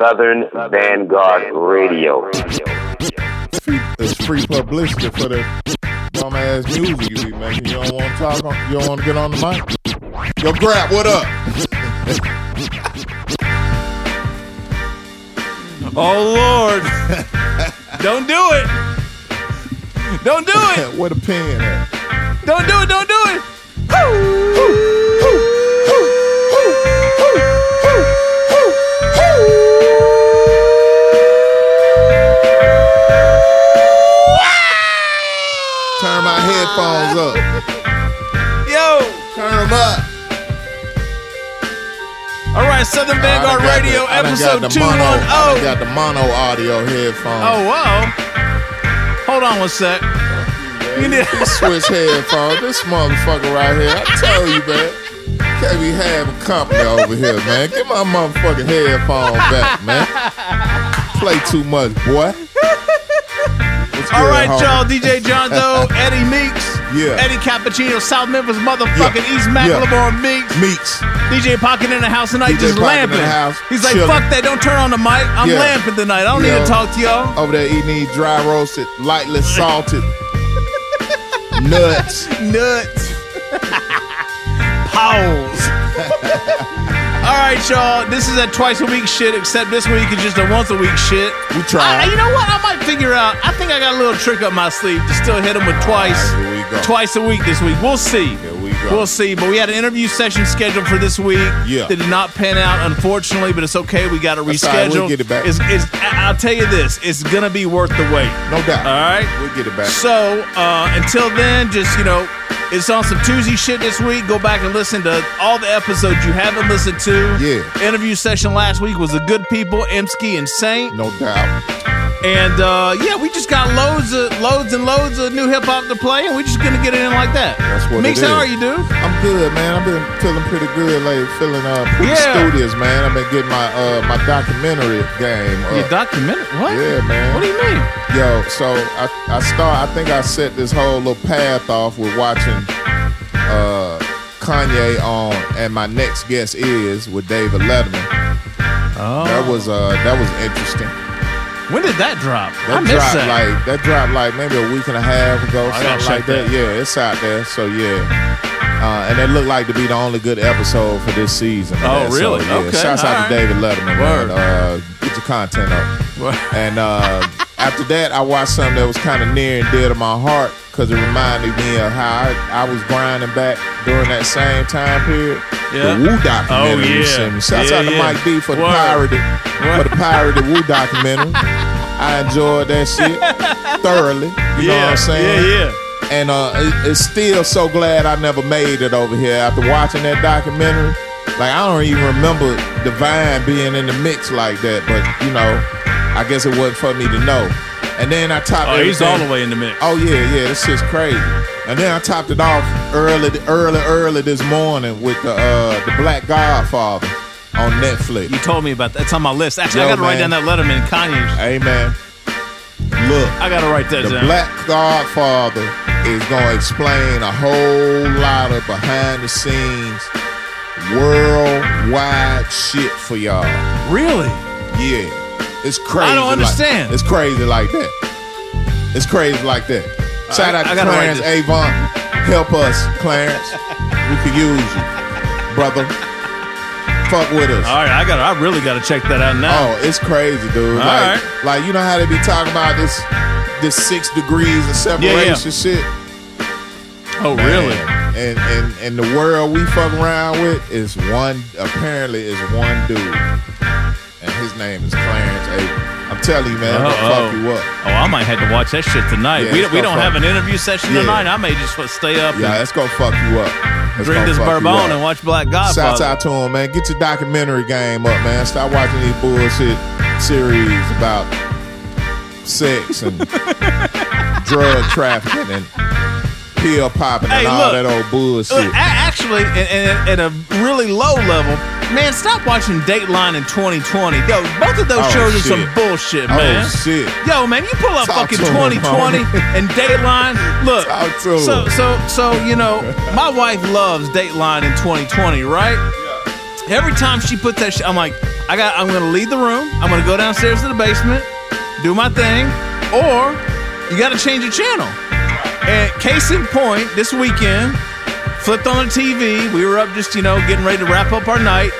Southern Vanguard Radio. Free, it's free publicity for the dumb ass music you be making. You don't want to talk on, you don't want to get on the mic. Yo, Grab, what up? Oh Lord! don't do it! Don't do it! Where the pen at? Don't do it! Don't do it! Turn headphones up. Yo! Turn them up. All right, Southern Vanguard I Radio, the- episode got the two I oh. got the mono audio headphones. Oh wow! Hold on one sec. you need- These switch headphones. This motherfucker right here. I tell you, man. Can't be having company over here, man. Get my motherfucking headphones back, man. Play too much, boy. All right, y'all. DJ John Doe, Eddie Meeks, Yeah. Eddie Cappuccino, South Memphis, motherfucking Yeah. East Yeah. Macklemore, Meeks. Meeks. DJ Pocket in the house tonight, DJ just Pocket lamping. house, He's like, chilling. fuck that, don't turn on the mic. I'm Yeah. lamping tonight. I don't Yeah. need to talk to y'all. Over there eating these dry roasted, lightly salted nuts. Nuts. Pause. All right, y'all. This is a twice a week shit, except this week is just a once a week shit. We try. I, you know what? I might figure out. I think I got a little trick up my sleeve to still hit them with twice, right, here we go. twice a week this week. We'll see. Here we go. We'll see. But we had an interview session scheduled for this week. Yeah. That did not pan out, unfortunately. But it's okay. We got to That's all right. reschedule. We'll get it back. It's, it's, I'll tell you this. It's gonna be worth the wait. No doubt. All right. We'll get it back. So uh, until then, just you know, it's on some Tuesday shit this week. Go back and listen to all the episodes you haven't listened to. Yeah. Interview session last week was the Good People, Emsky and Saint, No doubt. And uh, yeah, we just got loads of loads and loads of new hip hop to play, and we're just gonna get it in like that. That's what Mix, it how is. are you, dude? I'm good, man. I've been feeling pretty good like feeling uh pretty Yeah. studious, man. I've been getting my uh my documentary game. Your Up. documentary? What? Yeah, man. What do you mean? Yo, so I I start. I think I set this whole little path off with watching uh Kanye on, and my next guest is with David Letterman. Oh, That was uh that was interesting. When did that drop? I That missed dropped that. like that dropped like maybe a week and a half ago, I gotta something like that. that. Yeah, it's out there. So yeah. Uh, and it looked like to be the only good episode for this season. Oh, that. So, really? yeah, Okay, Shouts out all to. David Letterman. Man. Uh, get your content up. Word. And uh, after that, I watched something that was kind of near and dear to my heart because it reminded me of how I, I was grinding back during that same time period. Yeah. The Wu documentary. Oh, yeah. Shouts Yeah, out to yeah. Mike B for the Word. pirated Word. for the pirated Wu documentary. I enjoyed that shit thoroughly. You know what I'm saying? Yeah, yeah. And uh, it- it's still so glad I never made it over here after watching that documentary. Like I don't even remember Divine being in the mix like that, but you know, I guess it wasn't for me to know. And then I topped Oh, he's all the way in the mix. Oh yeah, yeah, this shit's crazy. And then I topped it off early, early, early this morning with the uh, the Black Godfather on Netflix. You told me about that. It's on my list. Actually, I got to write down that Letterman Kanye. Hey man, look, I got to write that the down. Black Godfather is gonna explain a whole lot of behind the scenes, worldwide shit for y'all. really? Yeah, it's crazy. I don't like- understand. it's crazy like that. It's crazy like that. Shout I- out to Clarence. Avant. Help us, Clarence. we could use you, brother. Fuck with us. All right, I got. I really got to check that out now. Oh, it's crazy, dude. All like, right. like you know how they be talking about this, this six degrees of separation shit. Oh, Man, really? And and and the world we fuck around with is one. Apparently, is one dude, and his name is Clarence Avant. I'm telling you, man, gonna fuck you up. Oh, I might have to watch that shit tonight. Yeah, we we don't have an interview session Yeah. tonight. I may just stay up Yeah, and that's gonna fuck you up. That's drink this bourbon and watch Black Godfather. Shout out to him, man. Get your documentary game up, man. Stop watching these bullshit series about sex and drug trafficking and pill popping and all look. that old bullshit. Look, actually, at, at, at a really low level, man, stop watching Dateline in 2020. Yo, both of those Oh, shows are some bullshit, man. oh man. shit. Yo, man, you pull up Talk fucking to him, 2020 and Dateline. Look, to so so so you know, my wife loves Dateline in 2020, right? Yeah. Every time she puts that shit, I'm like, I got. I'm gonna leave the room. I'm gonna go downstairs to the basement, do my thing, or you got to change the channel. And case in point, this weekend, flipped on the TV. We were up just you know getting ready to wrap up our night.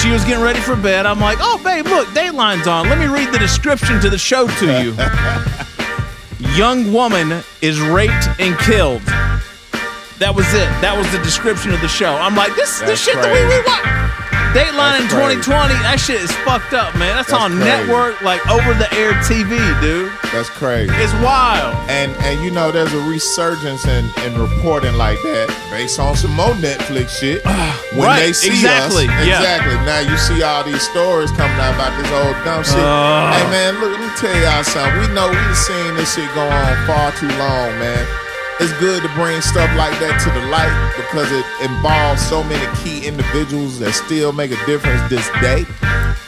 She was getting ready for bed. I'm like, oh babe, look, Dateline's on. Let me read the description to the show to you. Young woman is raped and killed. That was it. That was the description of the show. I'm like, this is the shit that we, we watch. Dateline in 2020, that shit is fucked up, man. That's, That's on crazy. network, like over the air TV, dude. That's crazy. It's wild. And and you know there's a resurgence in, in reporting like that based on some more Netflix shit. when Right, they see exactly, us, yeah. exactly. Now you see all these stories coming out about this old dumb shit. Oh. Hey man, look, let me tell y'all something. We know we've seen this shit go on far too long, man. It's good to bring stuff like that to the light because it involves so many key individuals that still make a difference this day.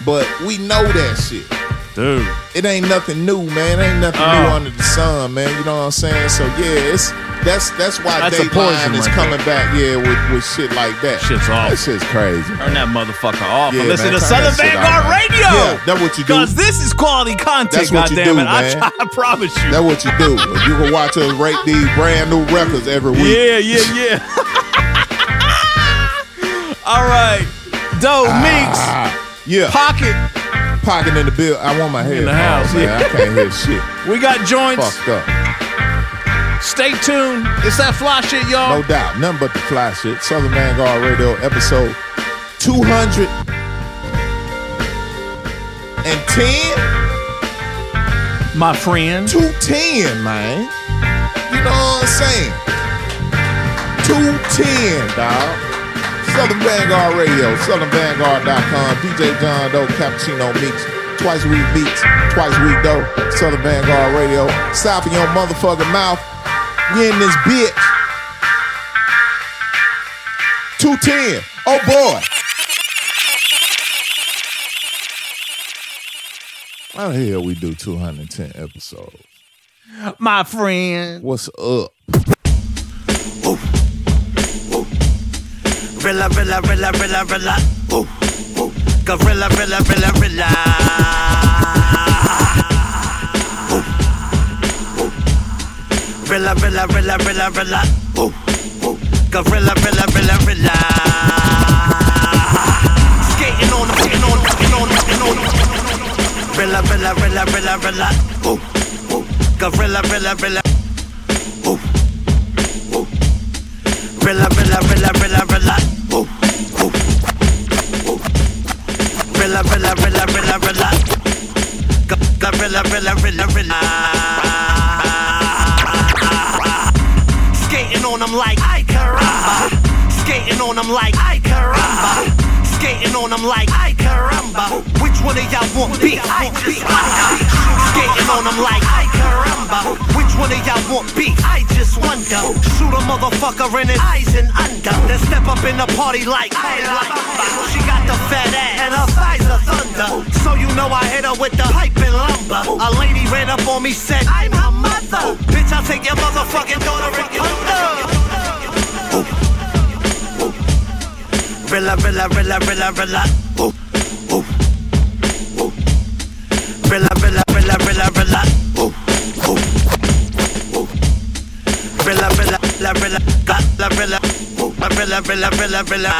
But we know that shit Dude. it ain't nothing new, man. It Ain't nothing new Oh. under the sun, man. You know what I'm saying? So yeah, it's that's that's why That's a Dateline poison is right coming back, yeah, with, with shit like that. Shit's off. That shit's crazy. Turn that motherfucker off Yeah, and listen man, to turn Southern Vanguard off. Radio. Yeah, that's what you do. Because this is quality content, That's what you goddammit. do, I, man. try, I promise you. That's what you do. You can watch us rate these brand new records every week. Yeah, yeah, yeah. All right. Doe Meeks, Ah, yeah. Pocket. Pocket in the bill. I want my head In the house, man. yeah. I can't hear shit. We got joints. Fucked up. Stay tuned. It's that fly shit, y'all. No doubt. Nothing but the fly shit. Southern Vanguard Radio, episode 210. My friend. 210, man. You know what I'm saying? 210, dog. Southern Vanguard Radio, southernvanguard.com, DJ John Doe, Cappuccino Meeks, twice a week beats, twice a week dough, Southern Vanguard Radio. Stop in your motherfucking mouth. We in this bitch. 210. Oh boy. How the hell we do 210 episodes? My friend. What's up? Rilla, rilla, rilla, rilla, rilla. Ooh, ooh. Gorilla, rilla, rilla, rilla. Rilla, rilla, rilla, rilla, rilla. Ooh, ooh. Gorilla, rilla, rilla, rilla. Skating on skating on skating on skating on. Rilla, rilla, rilla, rilla, rilla. Ooh, ooh. Gorilla, rilla, rilla. Ooh, ooh. Rilla, rilla, rilla, rilla, rilla. Ooh, ooh, ooh. Rilla, rilla, rilla, rilla, rilla. Go, go, rilla, rilla, rilla, rilla. On them like ay caramba. Skating on them like ay caramba. Skating on them like ay caramba. Which one of y'all want beef? I just wonder. Skating on them like ay caramba. Which one of y'all want beef? I just wonder. Shoot a motherfucker in his eyes and under. Then step up in the party like la bamba. She got the fat ass and her thighs are thunder. So you know I hit her with the hype and lumber. A lady ran up on me said I'm her mother. Bitch, I'll take your motherfucking daughter and under. Rilla, rilla, rilla, rilla, rilla. Ooh, ooh, ooh. Rilla, rilla, rilla, rilla, rilla. Ooh, ooh, ooh. Rilla, rilla, rilla, rilla, rilla, rilla. Ooh, rilla, rilla, rilla, rilla.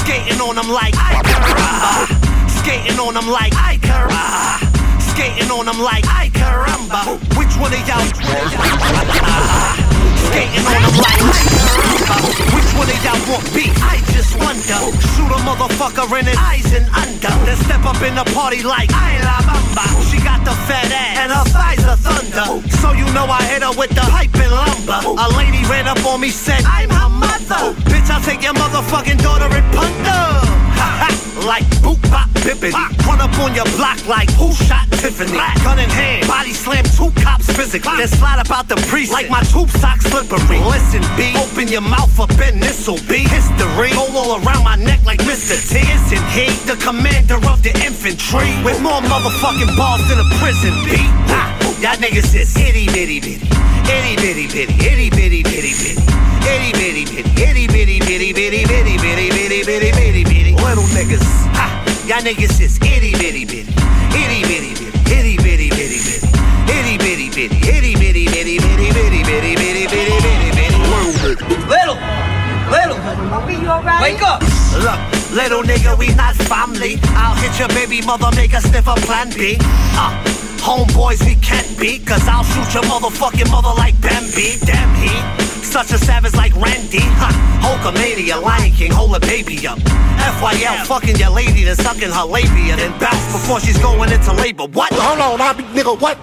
Skating on them like I caramba. Skating on them like I caramba. Skating on them like I caramba. Which one of y'all? Skating on them like I caramba. Which one of y'all want beef? I just wonder. Shoot a motherfucker in his eyes and under. Then step up in the party like I la bamba. She got the fat ass and her thighs are thunder. So you know I hit her with the hype and lumber. A lady ran up on me said I'm her mother. Bitch, I'll take your motherfucking daughter and punter. Ha ha, like boop bop bippity. Run up on your block like who shot Tiffany? Gun in hand, body slam two cops physically. Then slide about the priest like my tube sock slippery. Listen, B, open your mouth up and this'll be history. Go all around my neck like Mr. T. Isn't he the commander of the infantry? With more motherfucking balls than a prison beat. Y'all niggas is itty bitty bitty. Itty bitty bitty, itty bitty bitty bitty. Itty bitty bitty, itty bitty bitty bitty bitty bitty bitty bitty bitty bitty little niggas. Ha! Y'all niggas is itty bitty bitty, itty bitty bitty, itty bitty bitty bitty, itty bitty bitty, itty bitty bitty bitty bitty bitty bitty bitty bitty bitty little niggas. Little, little, you alright? wake up. Look, little nigga, we not family. I'll hit your baby mother, make her sniff a plan B. Uh, homeboys, we can't be, cause I'll shoot your motherfucking mother like Bambi. Damn, he such a savage like Randy. Ha, Hulkamania, Lion King, hold a baby up. FYL, fucking your lady, then sucking her labia, then bounce before she's going into labor. What? Hold on, I be nigga, what?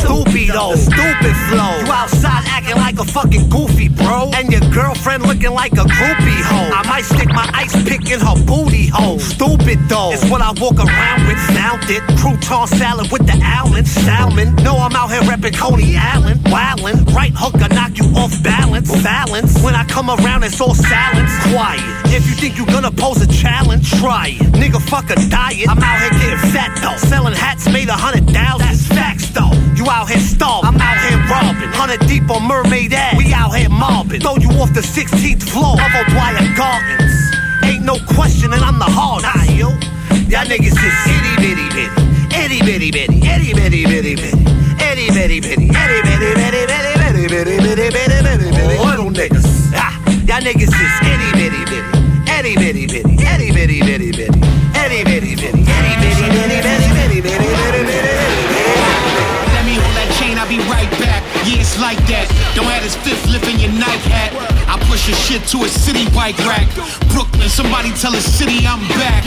Stupido, stupid flow. You outside acting like a fucking goofy, bro. And your girlfriend looking like a groupie hoe. I might stick my ice pick in her booty hole. Stupid though, it's what I walk around with. Sound it. Crouton salad with the Allen. Salmon. No, I'm out here repping Coney Island. Wildin'. Right hook, I knock you off balance. Balance. When I come around, it's all silence. Quiet. If you think you're gonna pose a challenge, try it. Nigga, fuck a diet. I'm out here getting fat though. Selling hats made a hundred thousand. That's facts though. You out here starving. I'm out here robbing. Hundred deep on Mermaid Ave. We out here mobbing. Throw you off the 16th floor of O'Dwyer Gardens. Ain't no question, and I'm the hardest. Nah, yo. Y'all niggas is itty bitty bitty. Itty bitty bitty. Itty bitty bitty bitty. Itty bitty bitty. Itty bitty bitty bitty bitty bitty bitty bitty bitty bitty. Little niggas. Ah, y'all niggas is itty bitty bitty. Itty bitty bitty. Itty bitty bitty your shit to a city bike rack. Brooklyn, somebody tell a city I'm back.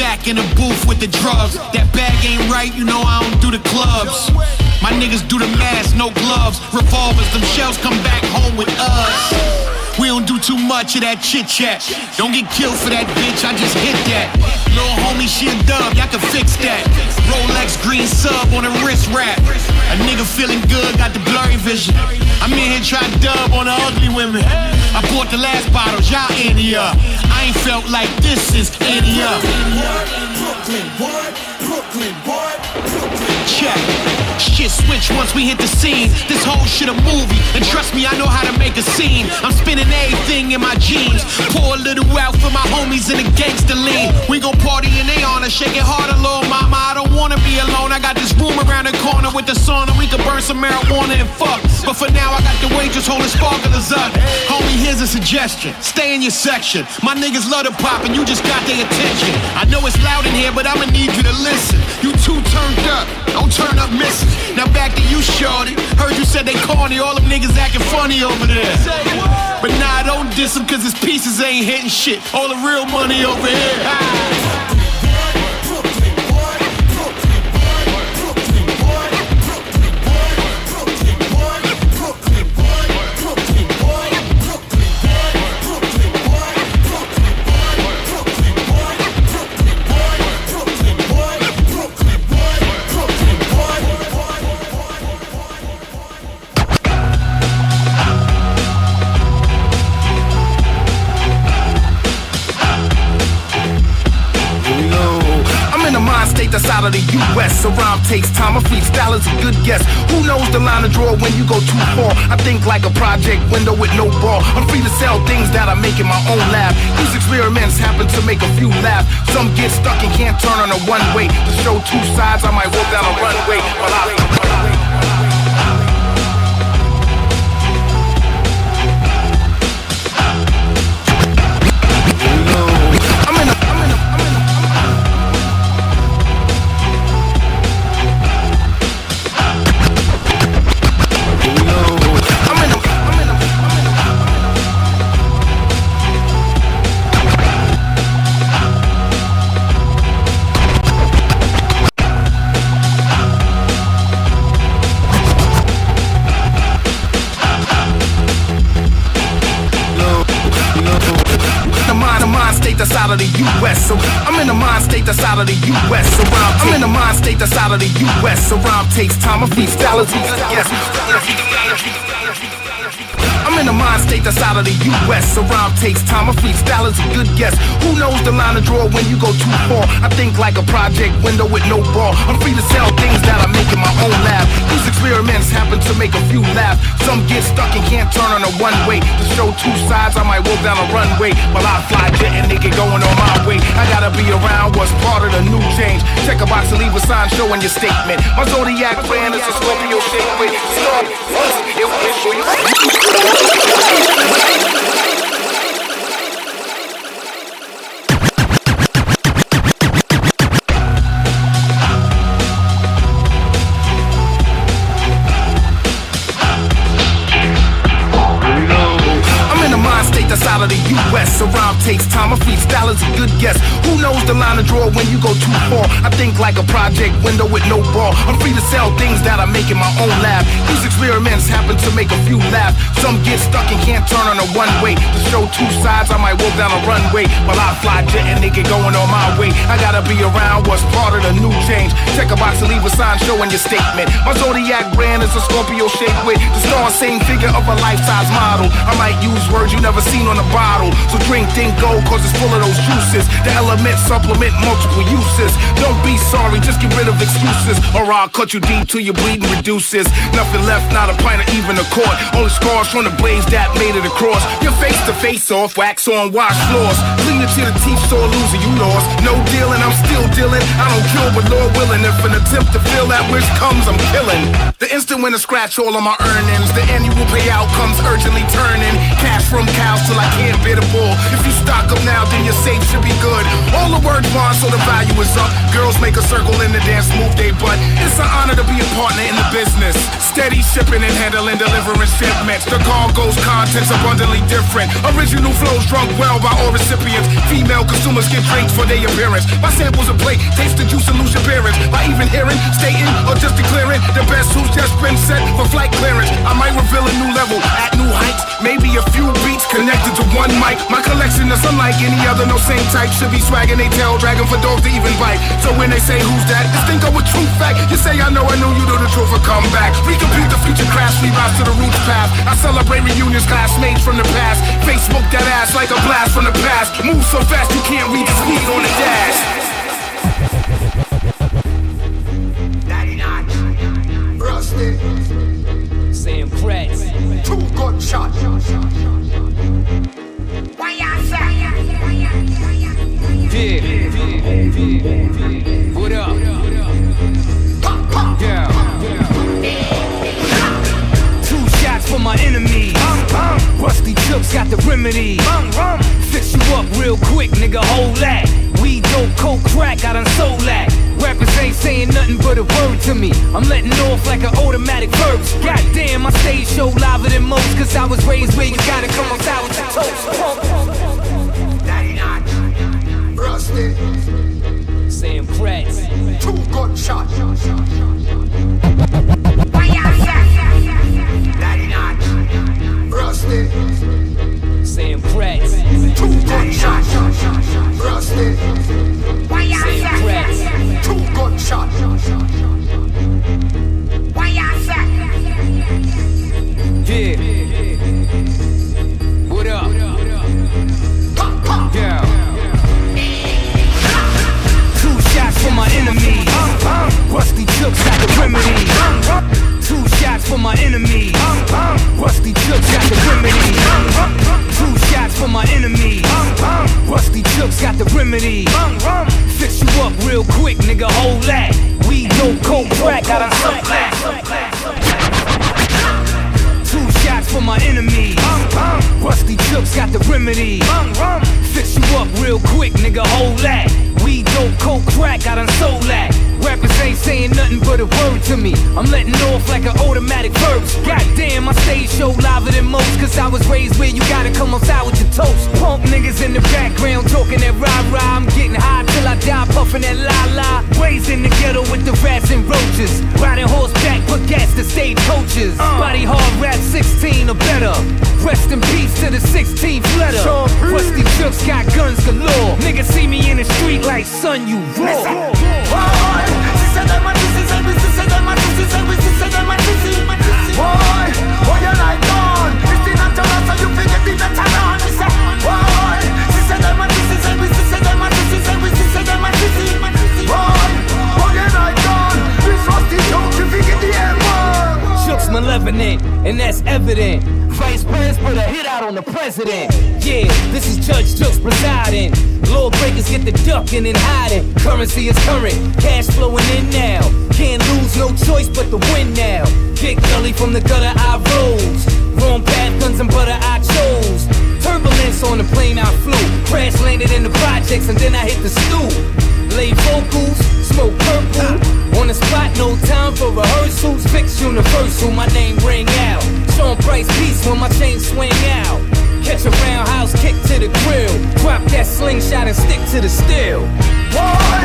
Back in the booth with the drugs. That bag ain't right, you know I don't do the clubs. My niggas do the mask, no gloves. Revolvers, them shells come back home with us. We don't do too much of that chit chat. Don't get killed for that bitch, I just hit that. Little homie, she a dub, y'all can fix that. Rolex green sub on a wrist wrap. A nigga feeling good, got the blurry vision. I'm in here trying dub on the ugly women. I bought the last bottles, y'all up. I ain't felt like this since any up. Check. Shit switch once we hit the scene. This whole shit a movie. And trust me, I know how to make a scene. I'm spinning everything in my jeans. Pour a little out for my homies in the gangster lean. We gon' party in they honor, shake it harder, little mama. I don't wanna be alone. I got this room around the corner with the sauna. We could burn some marijuana and fuck. But for now, I got the waitress holding sparklers up. Homie, here's a suggestion. Stay in your section. My niggas love to pop and you just got their attention. I know it's loud in here, but I'ma need you to listen. You too turned up. Don't turn up missing. Now back to you, shorty. Heard you said they corny. All them niggas acting funny over there. But nah, don't diss them cause his pieces ain't hitting shit. All the real money over here. Ah. A rhyme takes time. A freestyle is a good guess. Who knows the line to draw when you go too far? I think like a project window with no ball. I'm free to sell things that I make in my own lab. These experiments happen to make a few laugh. Some get stuck and can't turn on a one way. To show two sides, I might walk down a runway. But I. state that's out of the U.S. So I'm in a mind state that's out of the U.S. So rhyme takes time. A freestyle easy. Yes. I'm in a mind state that's out of the U.S. So rhyme takes time. A freestyle is a good guess. Who knows the line to draw when you go too far? I think like a project window with no ball. I'm free to sell things that I make in my own lab. These experiments happen to make a few laugh. Some get stuck and can't turn on a one way. To show two sides, I might walk down a runway while I fly jet and they get going on my way. I gotta be around what's part of the new change. Check a box and leave a sign showing your statement. My zodiac brand is a Scorpio shape with star. It will show you. Is a good guess. Who knows the line to draw when you go too far? I think like a project window with no ball. I'm free to sell things that I make in my own lab. These experiments happen to make a few laugh. Some get stuck and can't turn on a one way. To show two sides, I might walk down a runway while I fly jet and they get going on my way. I gotta be around what's part of the new change. Check a box and leave a sign showing your statement. My zodiac brand is a Scorpio shaped with the star same figure of a life-size model. I might use words you never seen on a bottle. So drink, think, go, cause it's full of those juices. The element supplement multiple uses. Don't be sorry, just get rid of excuses. Or I'll cut you deep till your bleeding reduces. Nothing left, not a pint or even a quart. Only scars from the blades that made it across. Your face to face off, wax on, wash floors. Clean it to the teeth, sore loser, you lost. No dealing, I'm still dealing. I don't kill, but Lord willing. If an attempt to fill that wish comes, I'm killing. The instant when I scratch all of my earnings, the annual payout comes urgently turning. Cash from cows till I can't bid a bull. If you stock up now, then your safe should be good. All the words bond, so the value is up. Girls make a circle in the dance, move they butt. It's an honor to be a partner in the business. Steady shipping and handling, delivering shipments. The cargo's contents abundantly different. Original flows drunk well by all recipients. Female consumers get drinks for their appearance. My samples are plate, taste the juice and lose your appearance. By even hearing, stating, or just declaring the best who's just been set for flight clearance. I might reveal a new level at new heights. Maybe a few beats connected to one mic. My collection is unlike any other, no same type. Should be swagging they tail dragging for dogs to even bite. So when they say who's that, just think of a true fact. You say I know, I know you know the truth will come back. Recompute the future crash, we rise to the roots path. I celebrate reunions, classmates from the past. Facebook that ass like a blast from the past. Move so fast you can't read the speed on the dash. Rusty, Sam Kratz. two gunshot. What up? Two shots for my. Rusty got the remedy. Fix you up real quick, nigga. Hold that. We dope, coke, crack. I done sold that. Rappers ain't saying nothing but a word to me. I'm letting off like an automatic verse. Goddamn, my stage show liver than most. Cause I was raised where you gotta come outside with your toast. Rusty, Sam Kratz. two gunshot. Rusty, Sam Kratz. two gunshot. Rusty, Sam Kratz. two gunshot. Yeah. For my enemies. Ruste Juxx got the remedy. Two shots for my enemies. Ruste Juxx got the remedy. Two shots for my enemies. Ruste Juxx got the remedy. Fix you up real quick, nigga. Hold that. We dope, coke, crack. Sold that. Two shots for my enemies. Ruste Juxx got the remedy. Fix you up real quick, nigga. Hold that. We dope, coke, crack. I done sold that. Rappers ain't saying nothing but a word to me. I'm letting off like an automatic verse. Goddamn, my stage show liver than most. Cause I was raised where you gotta come outside with your toast. Punk niggas in the background talking that rah rah. I'm getting high till I die, puffing that la la. Raised in the ghetto with the rats and roaches. Riding horseback, put gas to stage coaches. Body hard rap 16 or better. Rest in peace to the 16th letter. Ruste Juxx got guns galore. Niggas see me in the street like, son, you raw them you like so you forget the on. A say we a say we a you like you forget the malevolent, and that's evident president. Yeah, this is Judge Jokes presiding. Lawbreakers get the ducking and hiding. Currency is current, cash flowing in now. Can't lose, no choice but to win now. Kick gully from the gutter I rose. Wrong path, guns and butter I chose. Turbulence on the plane I flew. Crash landed in the projects and then I hit the stool. Lay vocals, smoke purple. On the spot, no time for rehearsals. Fix universal, my name ring out. Sean Price peace when my chain swing out. Catch a roundhouse kick to the grill. Drop that slingshot and stick to the steel. Boy,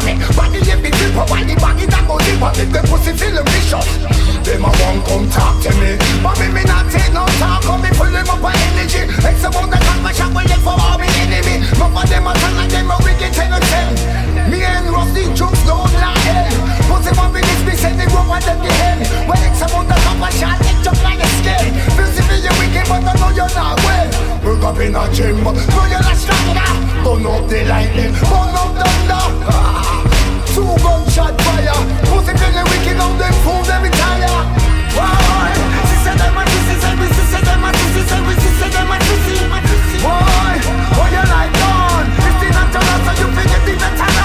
me. Body live the people, why the body that go deep, but if the pussy feel vicious. Them a want come talk to me. But me, me not take no talk Come me pull them up with energy. It's about the top my shot will for all me enemy. But for them a turn like them a wicked ten and ten Me and Ruste Juxx don't lie. Pussy want me this me send the rope and them the hen Well it's about the top my shot It jump like a skin me you wicked but I know you're not well. Work up in a gym Know you're not stronger. Burn up the lightning Burn up thunder Two gunshot fire Pussy feeling wicked on them fools every tire Why? Said them a pussy Say we said them a pussy Say we said them a pussy Why? Why you like gone? Not turn out so you figure the better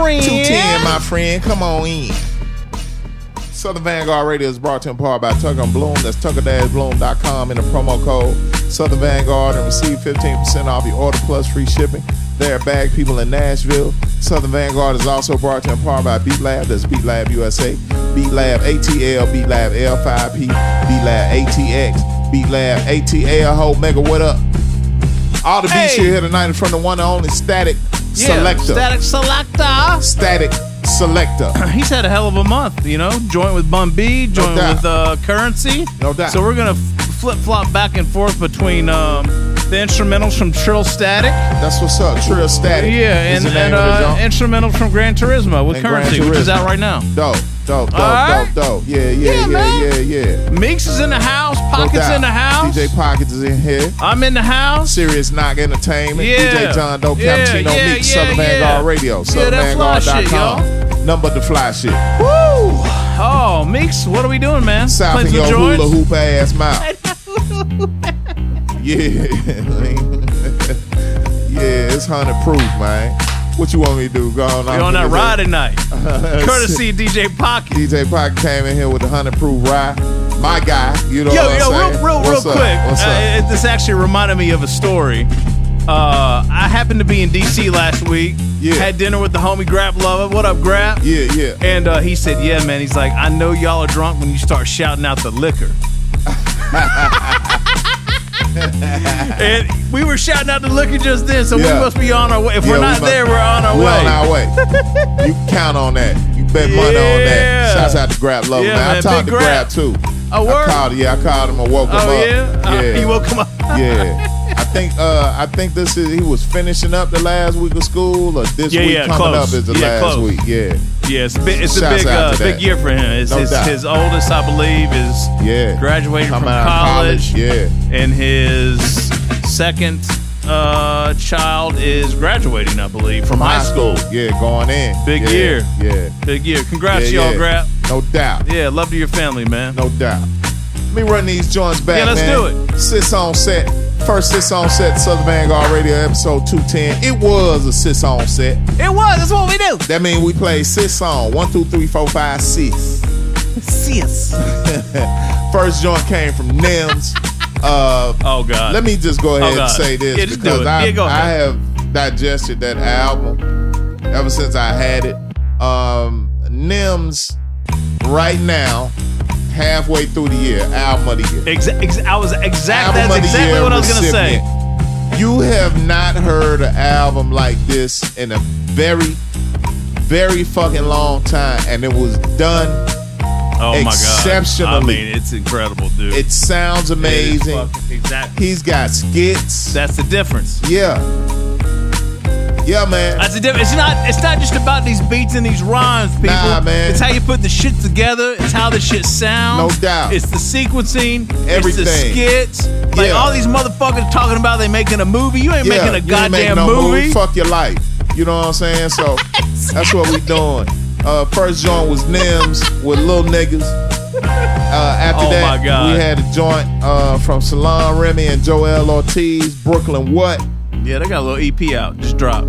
friend. 210, my friend. Come on in. Southern Vanguard Radio is brought to you in part by Tucker and Bloom. That's tucker-bloom.com in the promo code Southern Vanguard and receive 15% off your order plus free shipping. They're bag people in Nashville. Southern Vanguard is also brought to you in part by Beat Lab. That's Beat Lab USA. Beat Lab ATL, Beat Lab L5P, Beat Lab ATX, Beat Lab ATL. Ho, Mega, what up? All the beats Hey. you hear tonight in front of one and only Static Yeah, Selector. Statik Selektah. Statik Selektah. He's had a hell of a month, you know. Joint with Bun B, joint doubt. with uh, Curren$y. No doubt. So we're gonna flip flop back and forth between um, the instrumentals from TrillStatik, That's what's up. TrillStatik. yeah, and, and uh, instrumentals from Gran Turismo with And Curren$y, which is Turismo. out right now. Dope, dope, dope, All right. dope, dope. Yeah, yeah, Yeah, yeah, man. yeah, yeah. Meeks is in the house, Pockets doubt. in the house, DJ Pockets is in here. I'm in the house. Serious Knock Entertainment. Yeah. DJ John Doe Yeah, Cappuccino yeah, Meeks, yeah, Southern yeah. Vanguard Radio. Yeah, that fly shit, SouthernVanguard.com. Number the fly shit. Woo! Oh, Meeks, what are we doing, man? South Playing in your joints? hula hoop ass mouth. yeah. yeah, it's 100 proof, man. What you want me to do? Go on. We on that ride tonight. Courtesy of DJ Pocket. DJ Pocket came in here with the 100 proof ride. My guy, you know Yo, what yo, I'm real, real, real up? quick. What's? Uh, it- this actually reminded me of a story. Uh, I happened to be in DC last week. Yeah. Had dinner with the homie Grab Lover. What up, Grab? yeah, yeah. And uh, he said, "Yeah, man." He's like, "I know y'all are drunk when you start shouting out the liquor." and we were shouting out the liquor just then, so Yeah. we must be on our way. If Yeah, we're we not must- there, we're on our we way. on our way. you count on that. You bet money on that. Shouts out to Grab Love, Yeah, man. I man, talked big to Grab. Grab too. Oh, I word? called, yeah, I called him I woke him Oh up. yeah, Uh, yeah. he woke him up. yeah. I think uh I think this is he was finishing up the last week of school or this Yeah, week yeah, coming close. up is the Yeah, last close. week. Yeah. Yeah, it's a big, it's a Shouts big, out uh, to big that. year for him. It's No his, doubt. his oldest, I believe, is Yeah. graduating Coming from out of college, Yeah. and his second uh, child is graduating, I believe, from high school. Yeah, going in. Big Yeah, year. Yeah. Big year. Congrats, Yeah, y'all, yeah. Grab. No doubt. Yeah, love to your family, man. No doubt. Let me run these joints back, Yeah, let's man. do it. Sits on set. First sits on set, Southern Vanguard Radio, episode 210. It was a sits on set. It was. That's what we do. That means we played six songs. One, two, three, four, five, six. Sis. First joint came from Nims. Uh, Oh God. let me just go ahead Oh, and say this Yeah, just do because it. I, Yeah, go I have digested that album ever since I had it. Um, Nims right now, halfway through the year, album of the year. Exa- ex- I was exact. Album That's exactly what I was gonna say. You have not heard an album like this in a very, very fucking long time, and it was done. Oh my god! Exceptionally. I mean, it's incredible, dude. It sounds amazing. fucking- exactly. He's got skits. That's the difference. Yeah. Yeah, man. That's difference. It's not. It's not just about these beats and these rhymes, people. Nah, man. It's how you put the shit together. It's how the shit sounds. No doubt. It's the sequencing. It's the Everything. skits. Like Yeah. all these motherfuckers talking about they making a movie. You ain't yeah, making a goddamn making no movie. Fuck your life. You know what I'm saying? So that's what we doing. Uh, first joint was Nims with Little Niggas. Uh, after Oh, that, we had a joint uh, from Salon Remy and Joel Ortiz, Brooklyn What. Yeah, they got a little EP out. Just drop.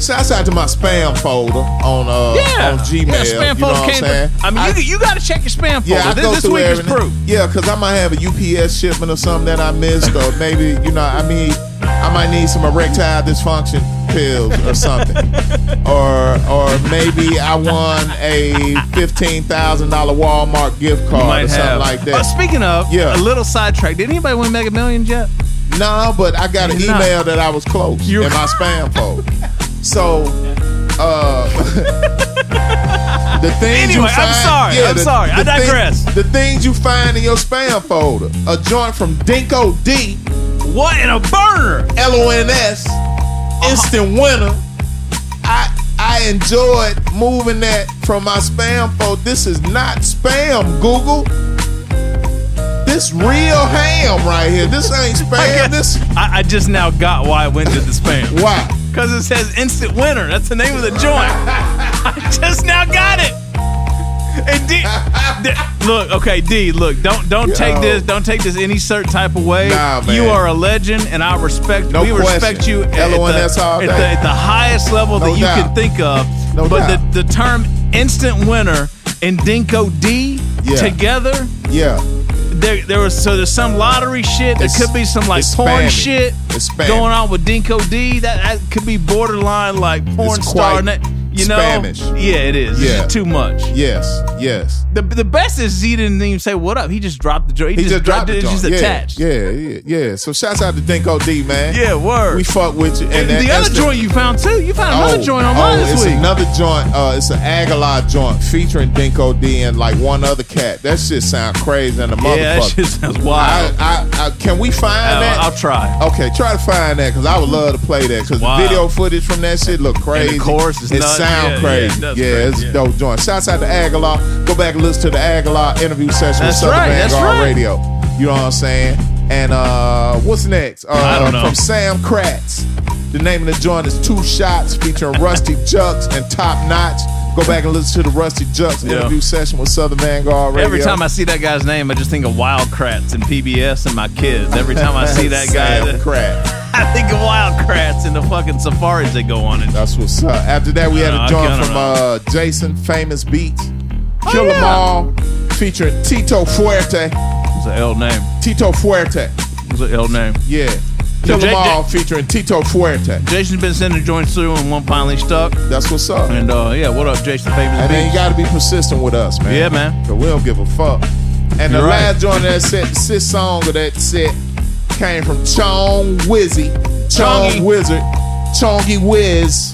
Shouts out to my spam folder on uh, Yeah. on Gmail. Yeah, spam you know folder what I'm came. saying? I mean, you, you got to check your spam folder. Yeah, I this go this through week is everything. proof. Yeah, because I might have a UPS shipment or something that I missed, or maybe you know, I mean, I might need some erectile dysfunction pills or something, or or maybe I won a fifteen thousand dollar Walmart gift card or something have. like Uh, that. speaking of, Yeah. a little sidetrack. Did anybody win Mega Millions yet? No, but I got an You're not. email that I was close You're- in my spam folder. So, uh, the things Anyway, you I'm find. sorry, I'm sorry, I thing- digress. the things you find in your spam folder: a joint from Dinco D, What in a burner? LONS, Instant Winner. I I enjoyed moving that from my spam folder. This is not spam, Google. This real ham right here. This ain't spam. This I, I just now got why I went to the spam. why? Because it says instant winner. That's the name of the joint. I just now got it. And D, D- look, okay, D, look, don't don't Yo. take this, don't take this any certain type of way. Nah, man. You are a legend, and I respect. No we question. respect you at, at LONS all the, at, the, at the highest level No that you can think of. No but doubt. the the term instant winner and Dinco D Yeah. together. Yeah. There, there was so there's some lottery shit. There It's- could be some like porn spammy. shit going on with Dinco D. That, that could be borderline like porn It's star. quite You know, Spanish. yeah, it is. Yeah. just too much. Yes. Yes. The the best is he didn't even say what up. He just dropped the joint. He, He just dropped it. It's just yeah, attached. Yeah, yeah, yeah. So shouts out to Dinco D, man. Yeah, word. We fuck with you. And that- the other joint you found too. You found another Oh, joint on oh, mine this it's week. another joint. Uh, it's an Aguilar joint featuring Dinco D and like one other cat. That shit sound crazy and the motherfucker. yeah, that shit sounds wild. I, I, I, can we find I'll, that? I'll try. Okay, try to find that because I would love to play that because Wow. the video footage from that shit look crazy. chorus is nuts. Sound Yeah, crazy. yeah, it Yeah, it's yeah. a dope joint. Shouts out to Aguilar. Go back and listen to the Aguilar interview session That's with Southern right, that's Vanguard right. Radio. You know what I'm saying? And uh what's next? Uh, I don't know. From Sam Kratz. The name of the joint is Two Shots featuring Ruste Juxx and Top Notch. Go back and listen to the Ruste Juxx Yeah. interview session with Southern Vanguard Radio. Every time I see that guy's name, I just think of Wild Kratts and PBS and my kids. Every time I see that guy, I think of Wild Kratts and the fucking safaris they go on. And That's what's up. After that, we had a joint from uh, Jason Famous Beats, Oh, Kill 'Em. All, featuring Tito Fuerte. it's an L name. Tito Fuerte, It's an L name. yeah. Kill J- J- All, featuring Tito Fuerte. Jason's been sending joints through and one finally stuck. That's what's up. And uh, yeah, what up, Jason? Famous And then you got to be persistent with us, man. Yeah, man. Cause we don't give a fuck. And the You're right. last joint of that set, the sixth song of that set, came from Chong Wizzy, Chong Chongy. Wizard, Chongy Wiz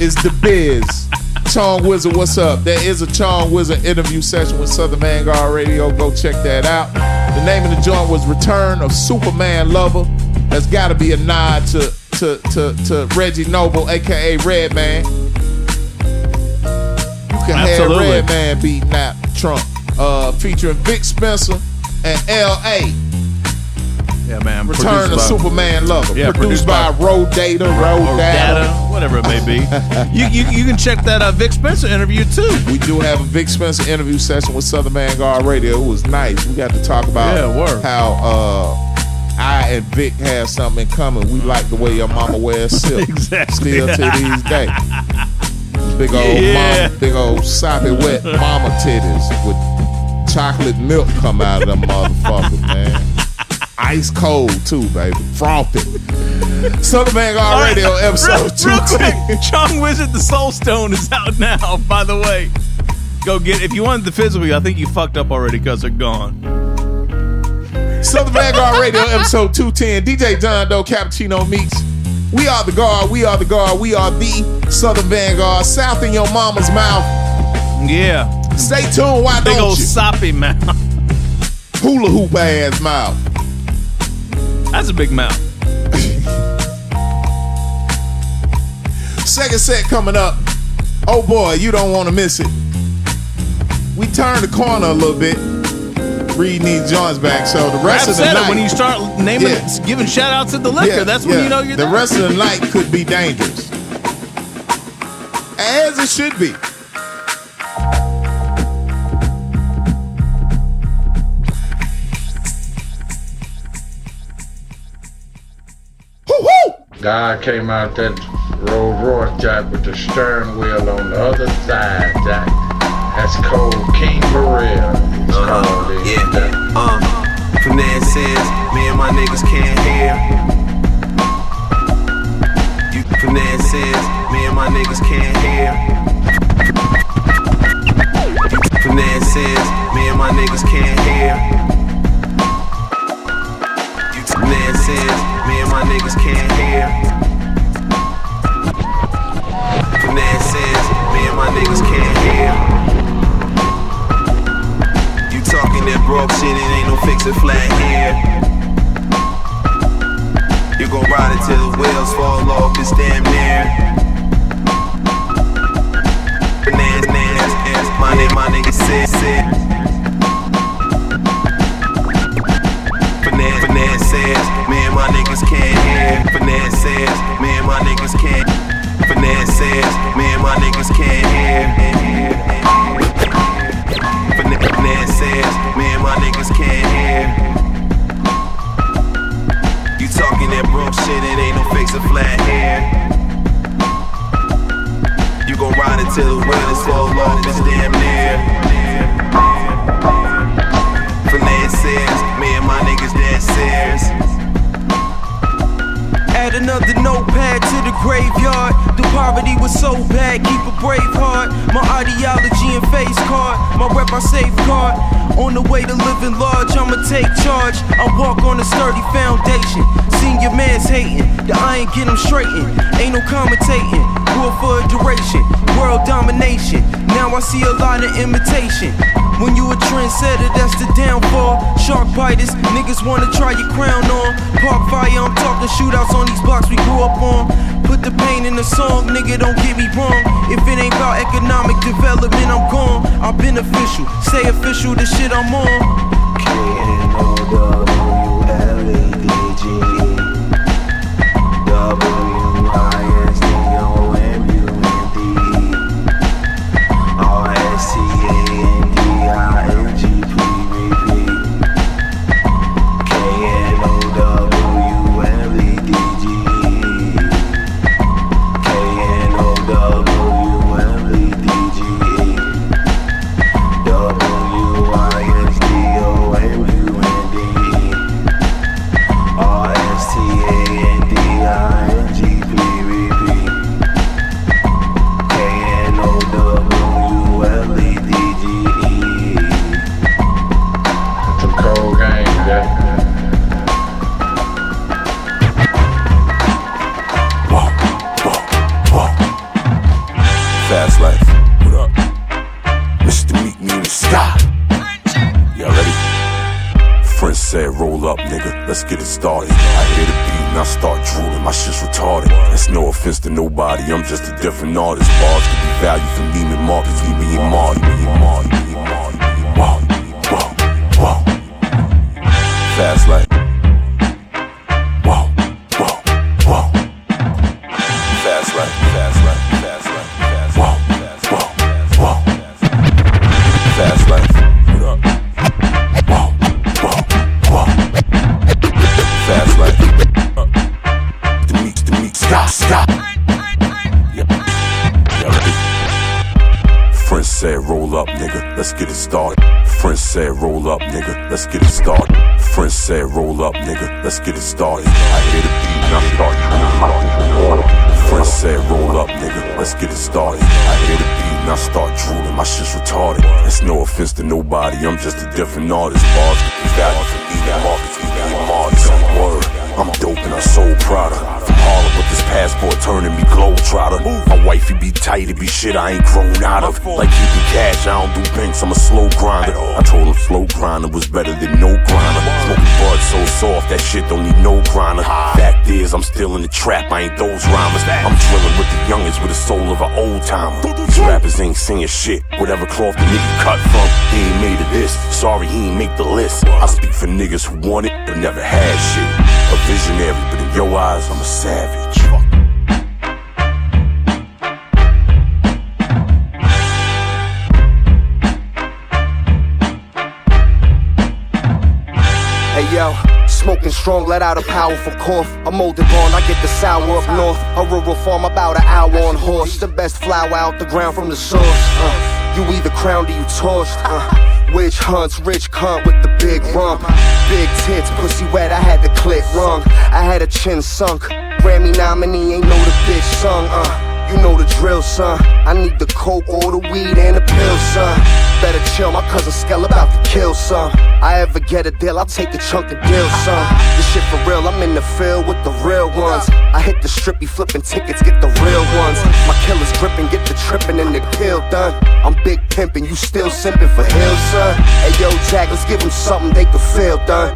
is the biz. Chong Wizard, what's up? There is a Chong Wizard interview session with Southern Vanguard Radio. Go check that out. The name of the joint was Return of Superman Lover. That's got to be a nod to to to to Reggie Noble, aka Redman. You can Absolutely. have Redman beating out Trump. Uh, featuring Vic Spencer and L.A. Yeah, man. Return of by- Superman Lover. Yeah, produced, produced by, by- Road Data, Road Data. data, whatever it may be. you, you you can check that uh, Vic Spencer interview too. We do have a Vic Spencer interview session with Southern Vanguard Radio. It was nice. We got to talk about Yeah, how uh, I and Vic have something in common. We like the way your mama wears silk. Exactly. Still to these days. Big old Yeah. mama, big old soppy wet mama titties with chocolate milk come out of them motherfuckers, man. Ice cold too, baby. Frothing. Southern Vanguard Radio episode real, real 210. quick, Chong Wizard the Soul Stone is out now. By the way, go get. If you wanted the physical, I think you fucked up already because they're gone. Southern Vanguard Radio, episode 210. DJ John Doe, Cappuccino meets. We are the guard, we are the guard, we are the Southern Vanguard. South in your mama's mouth. Yeah. Stay tuned, why Big don't old you? soppy mouth. Hula hoop ass mouth. That's a big mouth. Second set coming up. Oh boy, you don't want to miss it. We turned the corner a little bit. Reed needs joints back. So the rest Rap of the night. it when you start naming, Yeah. giving shout outs to the liquor. Yeah, That's when yeah. you know you're the there. rest of the night could be dangerous. As it should be. Guy came out that Rolls Royce Jack with the stern wheel on the other side, Jack. That's called King. It's called it. Yeah, uh, finances, me and my niggas can't hear. You finances, me and my niggas can't hear. Finances, me and my niggas can't hear. You finances, me and my niggas can't hear. Finances, me and my niggas can't hear. You talking that broke shit, it ain't no fix it flat here. You gon' ride it till the wheels fall off, it's damn near. Bananas, bananas, my nigga, my nigga said, said. Says, me and my niggas can't hear. Finance says, me and my niggas can't. Finance says, me and my niggas can't hear. Finance says, me and my niggas can't hear. You talking that broke shit, it ain't no fix a flat here. You gon' ride it till the wheels fall off, it's damn near. Finance says, me and my niggas serious. Add another notepad to the graveyard. The poverty was so bad, keep a brave heart. My ideology and face card, my rep I safeguard. On the way to living large, I'ma take charge. I walk on a sturdy foundation. Senior man's hating, the iron get him straightened. Ain't no commentating, rule for a duration. World domination, now I see a lot of imitation. When you a trendsetter, that's the downfall. Shark biters, niggas wanna try your crown on. Park fire, I'm talking shootouts on these blocks we grew up on. Put the pain in the song, nigga, don't get me wrong. If it ain't about economic development, I'm gone. I'm beneficial, stay official, the shit I'm on. A Fast life. What up? Mr. Meet Me in the Sky. Y'all ready? Friends said, roll up, nigga. Let's get it started. I hear the beat and I start drooling. My shit's retarded. That's no offense to nobody. I'm just a different artist. Bars could be valued for Neiman Marcus. Neiman and Marty. Neiman Marty. Neiman Marty. Wow. Wow. Wow. Fast life. Let's get it started. I hear the beat and I start drooling. Friends said, roll up, nigga, let's get it started. I hear the beat and I start drooling. my shit's retarded. That's no offense to nobody, I'm just a different artist. Bars get the value from eating markets, we eating markets. Word, I'm dope and I sold Prada. From Harlem, but this passport turning me globetrotter. Wifey be tight, it be shit I ain't grown out of. Like keeping cash, I don't do banks, I'm a slow grinder. I told him slow grinder was better than no grinder. Smoking bud so soft, that shit don't need no grinder. Fact is, I'm still in the trap, I ain't those rhymers. I'm drilling with the youngest with the soul of an old timer. These rappers ain't singing shit. Whatever cloth the nigga cut from, he ain't made of this. Sorry, he ain't make the list. I speak for niggas who want it, but never had shit. A visionary, but in your eyes, I'm a savage. Smoking strong, let out a powerful cough. I'm molded born, I get the sour up north. A rural farm about an hour on horse. The best flower out the ground from the source. Uh, you either crowned or you torched. Uh, witch hunts, rich cunt with the big rump. Big tits, pussy wet, I had the click rung. I had a chin sunk. Grammy nominee, ain't know the bitch sung. Uh, you know the drill, son. I need the coke all the weed and the pill, son. Better chill, my cousin Skell about to kill some. I ever get a deal, I'll take a chunk of deal, some. This shit for real, I'm in the field with the real ones. I hit the strip, be flipping tickets, get the real ones. My killers gripping, get the tripping and the kill done. I'm big pimping, you still simping for hill, son. Hey yo, Jack, let's give them something they can feel done.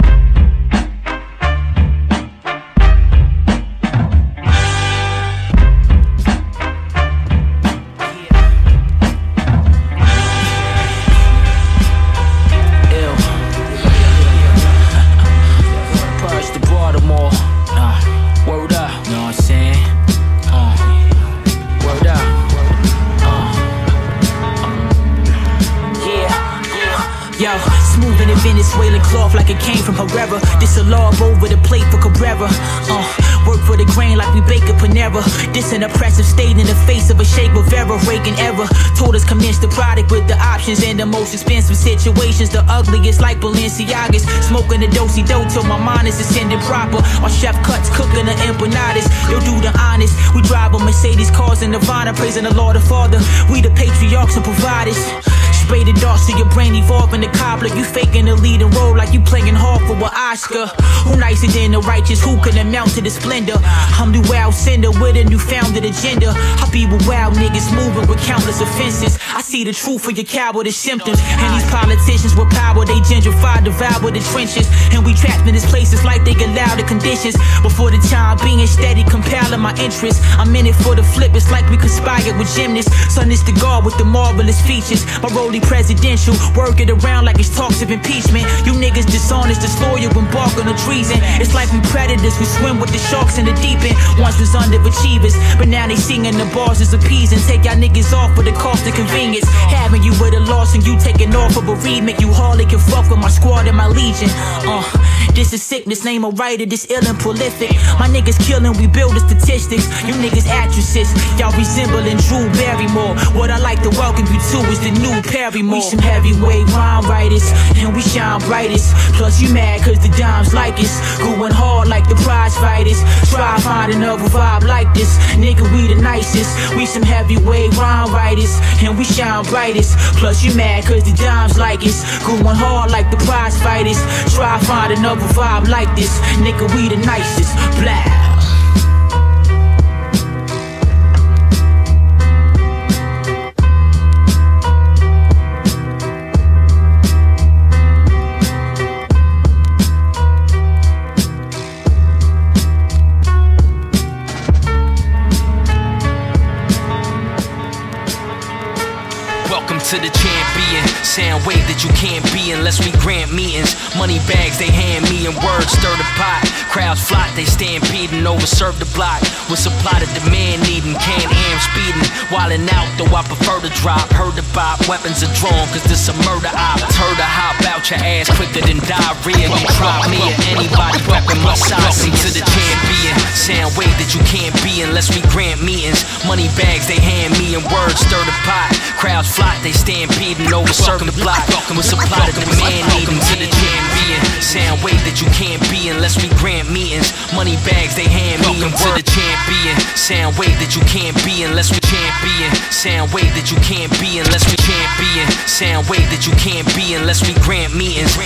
Cloth like it came from Herrera. This a lob over the plate for Cabrera. Uh, work for the grain like we bake a Panera. This an oppressive state in the face of a Che Guevara. Reagan era told us commence the product with the options and the most expensive situations. The ugliest like Balenciagas. Smoking the dosey dough till my mind is ascending proper. Our chef cuts cooking the empanadas. They'll do the honest. We drive a Mercedes cars in Nirvana, praising the Lord the Father. We the patriarchs and providers. Spray the darts to your brain, evolving the cobbler. You faking the leading role like you playing hard for an Oscar. Who nicer than the righteous? Who can amount to the splendor? I'm the wild sender with a new founded agenda. I be with wild niggas moving with countless offenses. I see the truth for your cowardice symptoms. And these politicians with power, they gentrify, devour the trenches. And we trapped in these places like they allow the conditions. Before the time being steady, compelling my interest. I'm in it for the flip, it's like we conspired with gymnasts. Son is the guard with the marvelous features. My presidential, work it around like it's talks of impeachment. You niggas dishonest, disloyal, embark on a treason. It's like we predators, we swim with the sharks in the deep end. Once was underachievers, but now they singing the bars is appeasing. Take y'all niggas off for the cost of convenience. Having you with a loss and you taking off of for bereavement. You hardly can fuck with my squad and my legion. Uh, this is sickness, name a writer, this ill and prolific. My niggas killing, we build the statistics. You niggas actresses, y'all resembling Drew Barrymore. What I like to welcome you to is the new Perrymore. We some heavyweight rhyme writers, and we shine brightest. Plus you mad cause the dimes like us. Going hard like the prize fighters. Try find another vibe like this. Nigga, we the nicest. We some heavyweight rhyme writers, and we shine brightest. Plus you mad cause the dimes like us. Going hard like the prize fighters. Try find another vibe like this. Nigga, we the nicest. Blah. To the champion. Sound wave that you can't be unless we grant meetings. Money bags they hand me and words stir the pot. Crowds flock, they stampeding, overserve the block. With supply to demand needing, can't am speeding. Wildin' out though I prefer to drop. Heard the bop, weapons are drawn cause this a murder op. Heard to hop out your ass quicker than diarrhea. You try me or anybody reppin' my side. Welcome to the champion. Sound wave that you can't be be unless we grant meetings. Money bags they hand me and words stir the pot. Crowds flock, they stampeding over serve the block. With supply to demand needing to the champion. Sound wave that you can't be unless we grant meetings. Money bags they hand me and to the champion. Sound wave that you can't be unless we champion. Sound wave that you can't be unless we champion. Sound wave that you can't be unless we grant meetings.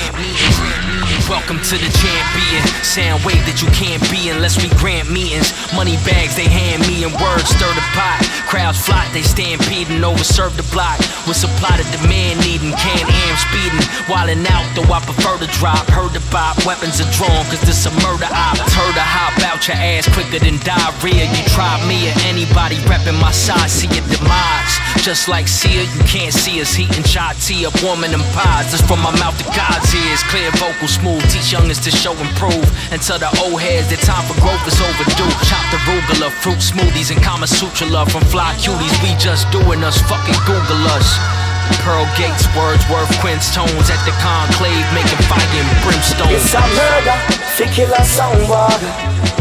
Welcome to the champion. Sound wave that you can't be unless we grant meetings. Money bags they hand me and words stir the pot. Crowds flock, they stampeding over serve the block. With supply to demand needing, can am speeding. Wildin' out though I prefer to drop. Heard the bop, weapons are drawn cause this a murder op. Heard to hop out your ass quicker than diarrhea. You try me or anybody reppin' my side, see your demise. Just like Sia, you can't see us heating chai tea up warming them pies. It's from my mouth to God's ears. Clear vocal smooth, teach youngins to show improve. Until the old heads, their time for growth is overdue. Chop the arugula, fruit smoothies and Kama Sutra love from fly cuties. We just doing us, fucking Google us. Pearl Gates, Wordsworth, Quince tones at the conclave, making fire and brimstone. It's a murder, fi kill a soundboy.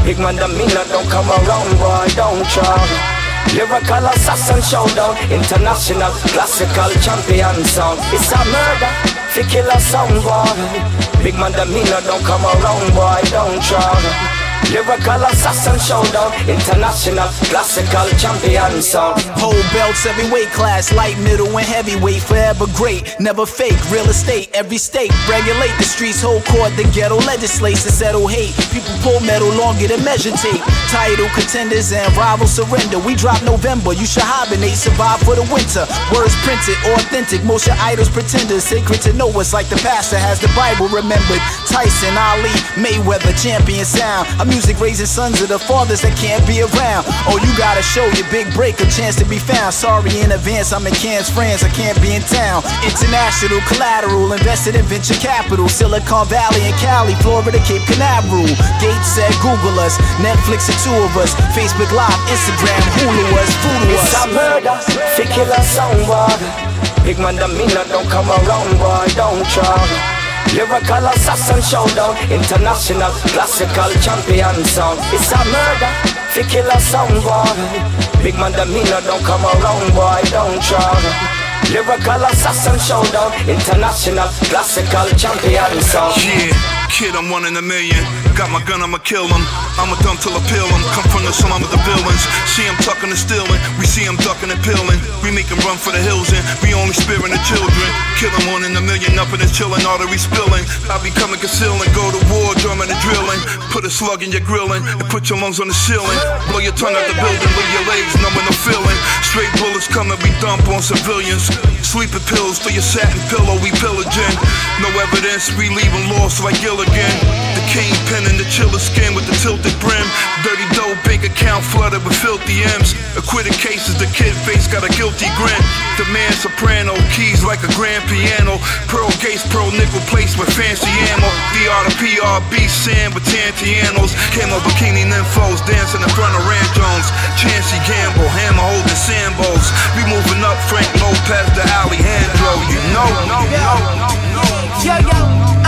Big man, the meaner don't come around, boy, don't try. Lyrical assassin showdown, international classical champion sound. It's a murder, fi a soundboy. Big man, the meaner don't come around, boy, don't try. Lyrical assassin showdown, international classical champion sound. Whole belts, every weight class, light, middle, and heavyweight, forever great, never fake. Real estate, every state, regulate the streets, whole court, the ghetto legislates to settle hate. People pull metal longer than measure tape. Title contenders and rivals surrender. We drop November, you should hibernate, survive for the winter. Words printed, authentic, most your idols pretenders. Sacred to know us like the pastor has the Bible remembered. Tyson, Ali, Mayweather, champion sound. A music raising sons of the fathers that can't be around. Oh, you gotta show your big break a chance to be found. Sorry in advance, I'm in Cannes, France, I can't be in town. International collateral, invested in venture capital. Silicon Valley and Cali, Florida, Cape Canaveral. Gates said Google us, Netflix the two of us. Facebook Live, Instagram, Hulu us, voodoo us. It's a murder, fi kill a soundboy. Big man, the meaner don't come around, boy, don't try. Lyrical assassin showdown, international classical champion sound. It's a murder, fi kill a soundboy. Big man, the meaner don't come around, boy, don't try. Lyrical assassin showdown, international classical champion sound. Yeah, kid, I'm one in a million. Got my gun, I'ma kill him. I'ma dump till I peel him. Come from the slum with the villains. See him tucking and stealing. We see him ducking and peeling. We make him run for the hills and we only sparing the children. Killing one in a million up in his chilling, artery spilling. I be coming concealing, go to war, drumming and drilling. Put a slug in your grilling and put your lungs on the ceiling. Blow your tongue out the building, leave your legs numb with no feeling. Straight bullets coming, we dump on civilians. Sleeping pills for your satin pillow, we pillaging. No evidence, we leaving lost like Gilligan. Kingpin in the chiller skin with the tilted brim. Dirty dough, bank account flooded with filthy M's. Acquitted cases, the kid face got a guilty grin. The man soprano, keys like a grand piano. Pearl Gates, pearl nickel placed with fancy ammo. VR to PRB, sand with Tantianos. Camo bikini nymphos, dancing in front of Ranchones. Chancey Gamble, hammer holding sandbows. We moving up Frank Lopez to Alejandro, you know. Yo, yo,